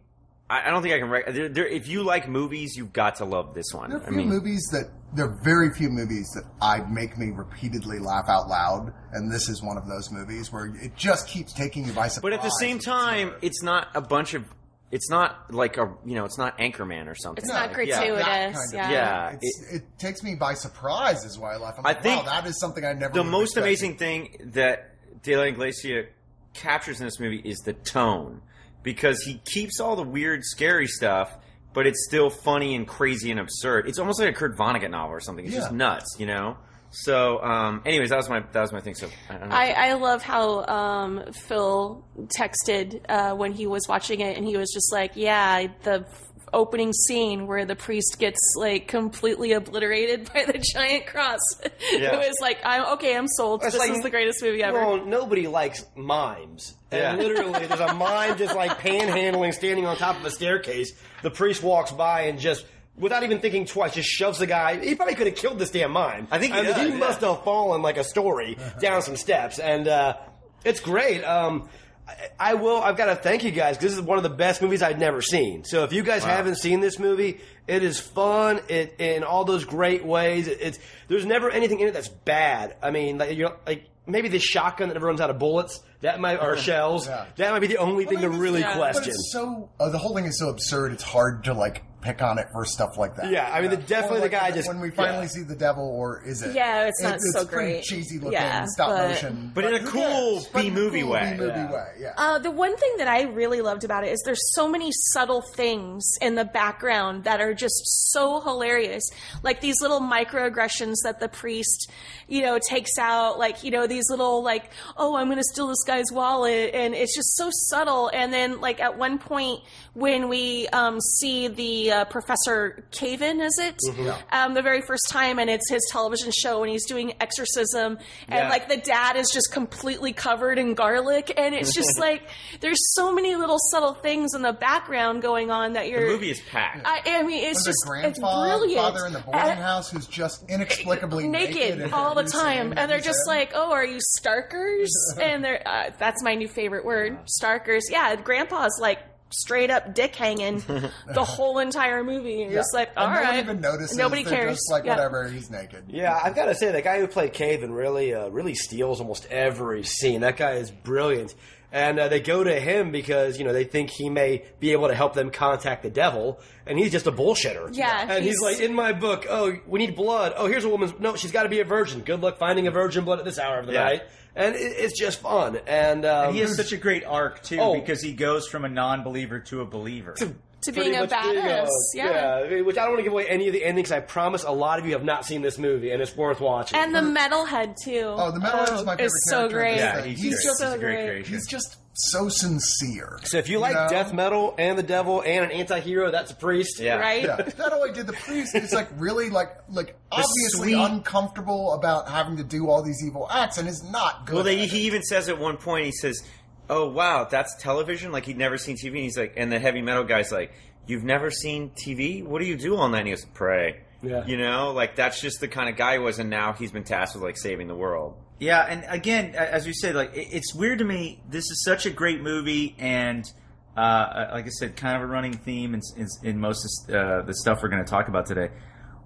I, I don't think I can. Rec- there, there, if you like movies, you've got to love this one. There are I few mean, movies that there are very few movies that I make me repeatedly laugh out loud, and this is one of those movies where it just keeps taking you by surprise. but at the same time, humor. it's not a bunch of. It's not like a you know. It's not Anchorman or something. It's not yeah, gratuitous. that kind of- yeah. Yeah. It's, it, takes me by surprise, is why I laugh. I'm I like, think wow, that is something I never. the most expected. amazing thing that De La Iglesia captures in this movie is the tone because he keeps all the weird, scary stuff, but it's still funny and crazy and absurd. It's almost like a Kurt Vonnegut novel or something. It's just nuts, you know. So, um, anyways, that was my that was my thing. So, I, don't know. I, I love how um, Phil texted uh, when he was watching it, and he was just like, "Yeah, the f- opening scene where the priest gets like completely obliterated by the giant cross." Yeah. it was like, "I'm okay. I'm sold. It's this like- is the greatest movie ever." Well, nobody likes mimes. Yeah. And literally, there's a mime just like panhandling, standing on top of a staircase. The priest walks by and just, without even thinking twice, just shoves the guy. He probably could have killed this damn mime. I think he I mean, does, he yeah. must have fallen like a story down some steps, and uh, it's great. Um, I, I will. I've got to thank you guys. 'cause This is one of the best movies I've never seen. So if you guys haven't seen this movie, it is fun. It in all those great ways. It, it's there's never anything in it that's bad. I mean, like you're like maybe the shotgun that never runs out of bullets. That might or shells. Yeah. That might be the only thing to really yeah. But question. it's so uh, the whole thing is so absurd. It's hard to like pick on it for stuff like that. Yeah, I mean, the- definitely Or, the guy like, just- when we finally yeah. see the devil, or is it? Yeah, it's not it's so pretty great. cheesy looking, Yeah, stop but- motion, But in a cool cares? But in a B-movie cool way. B-movie Yeah. way, yeah. Uh, the one thing that I really loved about it is there's so many subtle things in the background that are just so hilarious. Like these little microaggressions that the priest, you know, takes out, like, you know, these little, like, oh, I'm going to steal this guy's wallet. And it's just so subtle. And then, like, at one point when we um, see the uh, Professor Caven, is it? Um, the very first time, and it's his television show, and he's doing exorcism. And, Yeah. like, the dad is just completely covered in garlic. And it's just like, there's so many little subtle things in the background going on that the you're. movie is packed. I, I mean, it's just a it's brilliant. father in the boarding And- house who's just inexplicably naked, naked all the time, scene and they're just in. like, "Oh, are you Starkers?" and they're uh, that's my new favorite word, Starkers. Yeah, Grandpa's like straight up dick hanging the whole entire movie. You're just like, And all no right, one even notices. Nobody They're cares. Just like Yeah. whatever, he's naked. Yeah, I've got to say the guy who played Caven really, uh, really steals almost every scene. That guy is brilliant, and uh, they go to him because you know they think he may be able to help them contact the devil, and he's just a bullshitter. Yeah, and he's, he's- like, in my book, oh, we need blood. Oh, here's a woman's. No, she's got to be a virgin. Good luck finding a virgin blood at this hour of the Yeah. night, and it, it's just fun. And, um, And he has such a great arc too, Oh. because he goes from a non-believer to a believer. to pretty being a much badass. yeah. I mean, which I don't want to give away any of the endings. I promise a lot of you have not seen this movie, and it's worth watching. And the metalhead too. Oh, the metalhead is my favorite Is so great. yeah, He's he's, just great. so he's a great great. He's just so sincere. so if you like know? death metal and the devil and an anti-hero, that's a priest. Yeah. right. Yeah, that way did the priest. It's like really like like obviously sweet- uncomfortable about having to do all these evil acts, and is not good. Well, they, at it. he even says at one point, he says, "Oh wow, that's television." Like he'd never seen TV, and he's like, and the heavy metal guy's like, "You've never seen TV? What do you do all night?" And he goes, "Pray." Yeah. You know, like that's just the kind of guy he was, and now he's been tasked with like saving the world. Yeah, and again, as you said, like it's weird to me. This is such a great movie, and uh, like I said, kind of a running theme in, in, in most of uh, the stuff we're going to talk about today.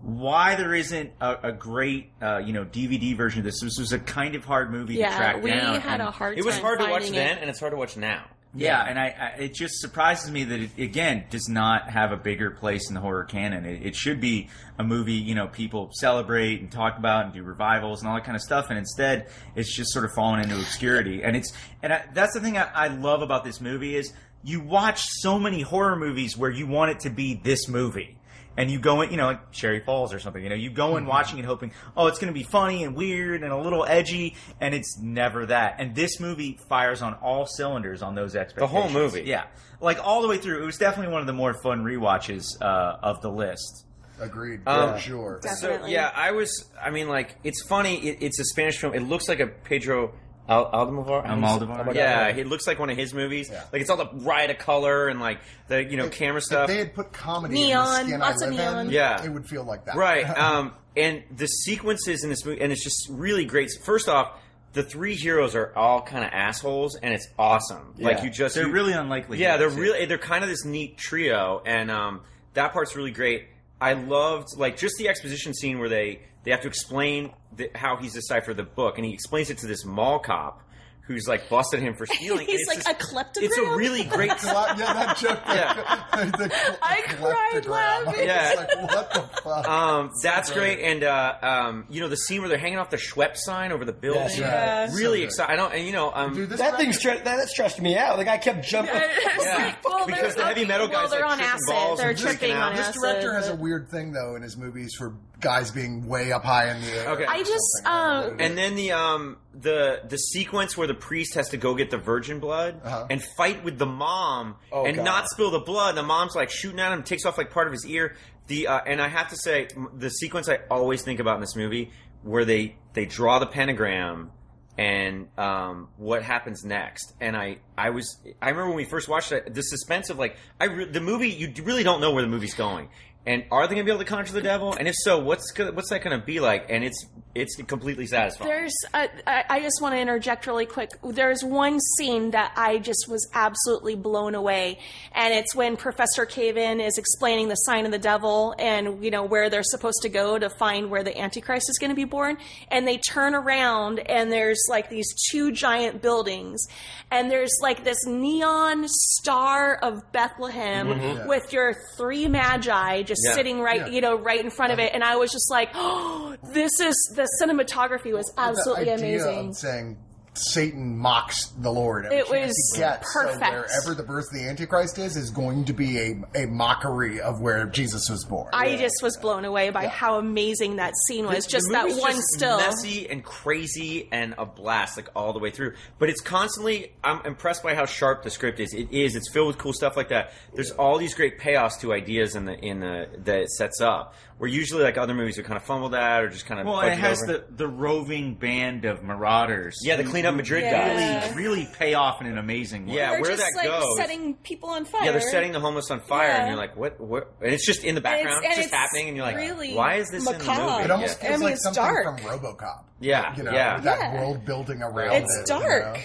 Why there isn't a, a great, uh, you know, DVD version of this? This was a kind of hard movie to Yeah, track we down. had a hard. It was time hard to watch finding then, and it's hard to watch now. Yeah, and I, I it just surprises me that it again does not have a bigger place in the horror canon. It, it should be a movie you know people celebrate and talk about and do revivals and all that kind of stuff, and instead it's just sort of fallen into obscurity. And it's and I, that's the thing I, I love about this movie is you watch so many horror movies where you want it to be this movie. And you go in, you know, like Cherry Falls or something, you know, you go in watching it hoping, oh, it's going to be funny and weird and a little edgy, and it's never that. And this movie fires on all cylinders on those expectations. The whole movie. Yeah. Like all the way through. It was definitely one of the more fun rewatches uh, of the list. Agreed, Um, for sure. Definitely. So yeah, I was. I mean, like it's funny. It, it's a Spanish film. It looks like a Pedro Al- Almodovar. Almodovar. Yeah, it looks like one of his movies. Yeah. Like it's all the riot of color and like the you know camera If stuff. they had put comedy Neon, in the skin lots I of live neon. in, Yeah. it would feel like that. Right. Um, and the sequences in this movie, and it's just really great. First off, the three heroes are all kind of assholes, and it's awesome. Like you just They're you- really unlikely. Yeah, they're really they're kind of this neat trio, and um, that part's really great. I loved like just the exposition scene where they they have to explain the, how he's deciphered the book, and he explains it to this mall cop who's like busted him for stealing. He's and like it's a just- kleptogram. It's a really great. Well, yeah, that joke. Yeah. the, the I cried laughing. Yeah. Like, what the fuck? Um, that's great. great, and uh, um, you know the scene where they're hanging off the Schweppes sign over the building. Yes, Yeah. Really So good. exciting. I don't, and you know, um, Dude, That thing director- stre- that, that stressed me out. Like I kept jumping. It's Yeah. like, well, Because they're- the heavy metal well, guys, they're like, on acid. balls They're and tripping out. on This director has a weird thing though in his movies for guys being way up high in the air. Okay. I just, um, And then the um the the sequence where the priest has to go get the virgin blood Uh-huh. and fight with the mom Oh, and God. not spill the blood. And the mom's like shooting at him, takes off like part of his ear. The uh, and I have to say the sequence I always think about in this movie where they they draw the pentagram and um, what happens next. And I I was I remember when we first watched it, the suspense of like I re- the movie you really don't know where the movie's going. And are they going to be able to conjure the devil? And if so, what's go- what's that going to be like? And it's it's completely satisfying. There's, uh, I, I just want to interject really quick. There's one scene that I just was absolutely blown away, and it's when Professor Caven is explaining the sign of the devil and you know where they're supposed to go to find where the Antichrist is going to be born, and they turn around and there's like these two giant buildings, and there's like this neon star of Bethlehem with your three magi just Yeah. sitting right, Yeah. you know, right in front of it, and I was just like, oh, this is the cinematography was absolutely the idea amazing. Of saying Satan mocks the Lord. Every It was gets. perfect. So wherever the birth of the Antichrist is, is going to be a, a mockery of where Jesus was born. I just was blown away by how amazing that scene was. The- just the that one just still. messy and crazy and a blast like all the way through. But it's constantly. I'm impressed by how sharp the script is. It is. It's filled with cool stuff like that. There's all these great payoffs to ideas in the in the that it sets up. Where usually like other movies are kind of fumbled at or just kind of Well, it has over. the, the roving band of marauders. yeah the clean up Madrid Yeah. guys. really really pay off in an amazing way. Yeah, They're where just that like goes- setting people on fire. Yeah, they're setting the homeless on fire, Yeah. and you're like, what? What? And it's just in the And it's- background. and it's just it's happening, and you're like, really why is this in macabre. the movie? It almost Yeah. feels I mean, like something dark. from RoboCop. Yeah, you know, yeah. that Yeah. world building around It's it. you dark. know?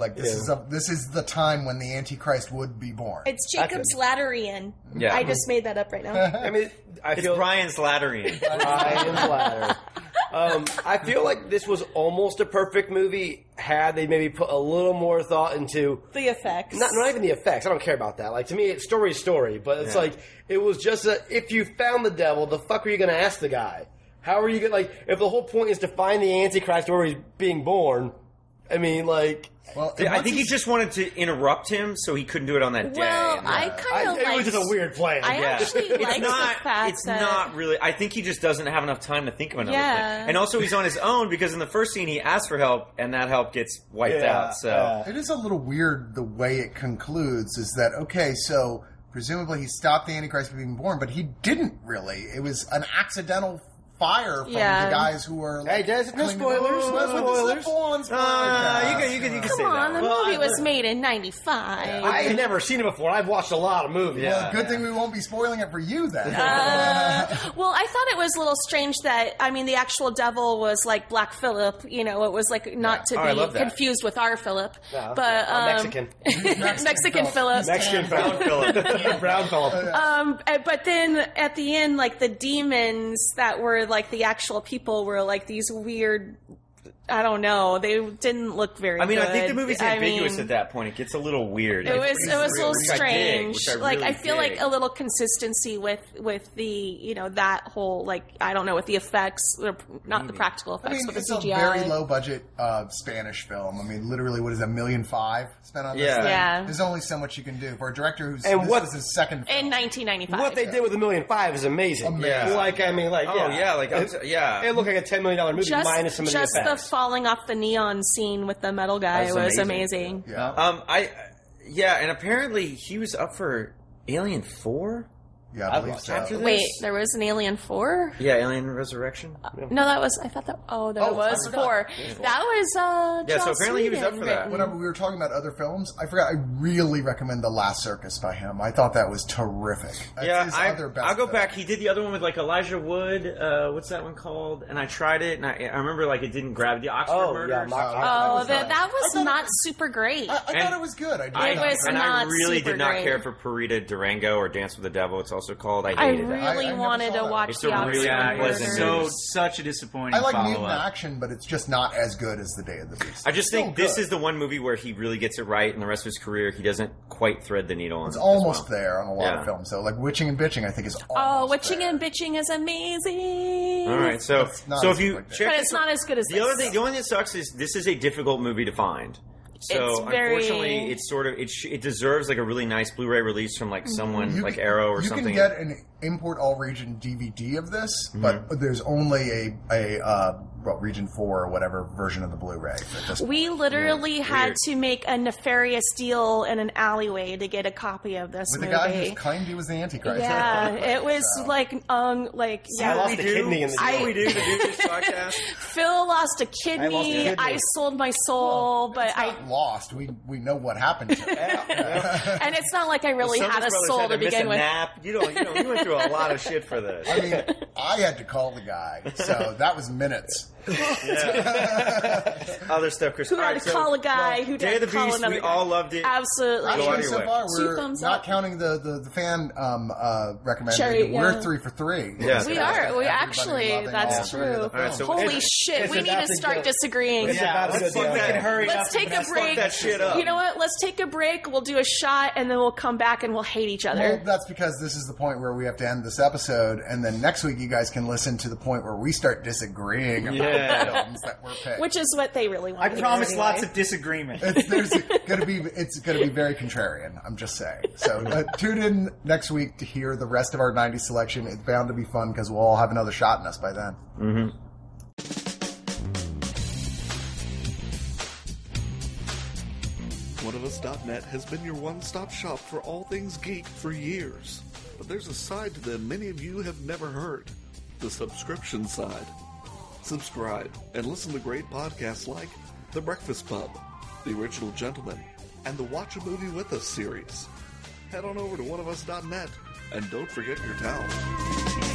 Like this is a, this is the time when the Antichrist would be born. It's Jacob's Ladderian. Yeah. I just made that up right now. I mean, I It's feel Brian's Ladderian. Brian's ladder. Um, I feel like this was almost a perfect movie had they maybe put a little more thought into the effects. not not even the effects. I don't care about that. Like to me, it's story is story, but it's Yeah. like it was just a if you found the devil, the fuck are you going to ask the guy? How are you going to like if the whole point is to find the Antichrist where he's being born? I mean, like well, I think he just wanted to interrupt him so he couldn't do it on that day. well, And, I kind I, of it was just a weird plan. I Yeah. actually it's like not. the fact it's that not really. I think he just doesn't have enough time to think of another Yeah. thing. And also, he's on his own because in the first scene he asks for help, and that help gets wiped Yeah, out. So yeah. It is a little weird the way it concludes. Is that okay? So presumably he stopped the Antichrist from being born, but he didn't really. It was an accidental fire from Yeah. the guys who were. Hey, Des, no spoilers, no That's what spoilers. full-on spoilers. Uh, you can- you can- you can Come say that on, the. Well, movie I- was made in '95. I had never seen it before. I've watched a lot of movies. Yeah. Well, good thing we won't be spoiling it for you then. Uh, well, I thought it was a little strange that I mean the actual devil was like Black Philip. You know, it was like not to Oh, be confused with our Philip, Yeah, but I'm um, Mexican. Mexican Philip. Mexican brown Philip. brown Philip. Um, uh, but then at the end, like the demons that were like the actual people were like these weird. I don't know. They didn't look very. I mean, I think the good. movie's I ambiguous mean, at that point. It gets a little weird. It was it was a little Which I dig, strange. I like really I feel dig. like a little consistency with with the you know that whole like I don't know with the effects, or not the practical I effects, mean, but the it's a CGI. very low budget uh, Spanish film. I mean, literally, what is a million five spent on this Yeah. thing? Yeah. There's only so much you can do for a director who's And this what- was his second film. in 1995. What they did with a million five is amazing. Amazing. Like I mean, like Oh yeah, yeah, like it, yeah. it looked like a ten million dollar movie just minus some of just the the effects. Falling off the neon scene with the metal guy That's was amazing. amazing. yeah. Um, I yeah, and apparently he was up for Alien Four. Yeah, I I've believe watched so. after Wait, there was an Alien Four? Yeah, Alien Resurrection. No, that was. I thought that. Oh, there Oh, I was forgot. four. That was. uh Yeah, so Joss apparently he was up Whedon for that. written. Whenever we were talking about other films, I forgot. I really recommend The Last Circus by him. I thought that was terrific. It's Yeah, his I, other best I'll go film. back. He did the other one with like Elijah Wood. Uh, what's that one called? And I tried it, and I, I remember like it didn't grab the Oxford Oh, Murders. yeah, Mock- Oh, was that nice. that I was thought not was- super great. I, I thought it was good. I did. I, It was and I not really super did not great. care for Perdita Durango or Dance with the Devil. It's also called. I I hated that. I- I really never wanted saw to that. watch It's the a really Oxford Yeah, unpleasant it's Murders. so such a disappointing I like follow mutant up. action, but it's just not as good as The Day of the Beast. I just Still think this good. is the one movie where he really gets it right, and the rest of his career he doesn't quite thread the needle. It's almost well. there on a lot Yeah. of films. So, like Witching and Bitching, I think is Oh, almost Witching there. and Bitching is amazing. All right, so It's not so as if you good check But this it's not as good as the other thing, the only thing that sucks is this is a difficult movie to find. So It's very- unfortunately, it's sort of it, sh- it deserves like a really nice Blu-ray release from like someone You like can- Arrow or you something. You can get an import all region DVD of this, but there's only a a uh, well, region four or whatever version of the Blu-ray. We literally Yeah, had weird. to make a nefarious deal in an alleyway to get a copy of this with the guy who claimed he was the Antichrist. yeah, it was So- like um like I yeah. lost a kidney in the I- we do to do this podcast. Phil lost a kidney. lost a kidney. I sold my soul, but It's I lost. We we know what happened to it. and it's not like I really Summers had a soul had to miss begin a with. Nap. You don't. You know. You went through a lot of shit for this. I mean, I had to call the guy, so that was minutes. Other stuff, Chris. Who All had right, to so call a guy who Day of the call Beast. another We guy. all loved it. Absolutely. Go out Actually, so far we're thumbs not up. counting the, the, the fan um, uh, recommended. Cherry, We're yeah. three for three. Yeah. we are. We actually. That's all three of true. the All right, films. so Holy it's- shit! it's We need to to start go- disagreeing. Yeah, let's go fuck down. that. Hurry Let's take a break. that shit up. You know what? Let's take a break. We'll do a shot, and then we'll come back and we'll hate each other. that's because this is the point where we have to end this episode, and then next week you guys can listen to the point where we start disagreeing Yeah. The films that were picked. Which is what they really want. I promise anyway. lots of disagreement. it's, there's gonna be it's gonna be very contrarian. I'm just saying. So uh, tune in next week to hear the rest of our '90s selection. It's bound to be fun because we'll all have another shot in us by then. OneOfUs.net has been your one-stop shop for all things geek for years. But there's a side to them many of you have never heard. The subscription side. Subscribe and listen to great podcasts like The Breakfast Pub, The Original Gentleman, and the Watch a Movie With Us series. Head on over to OneOfUs.net and don't forget your towel.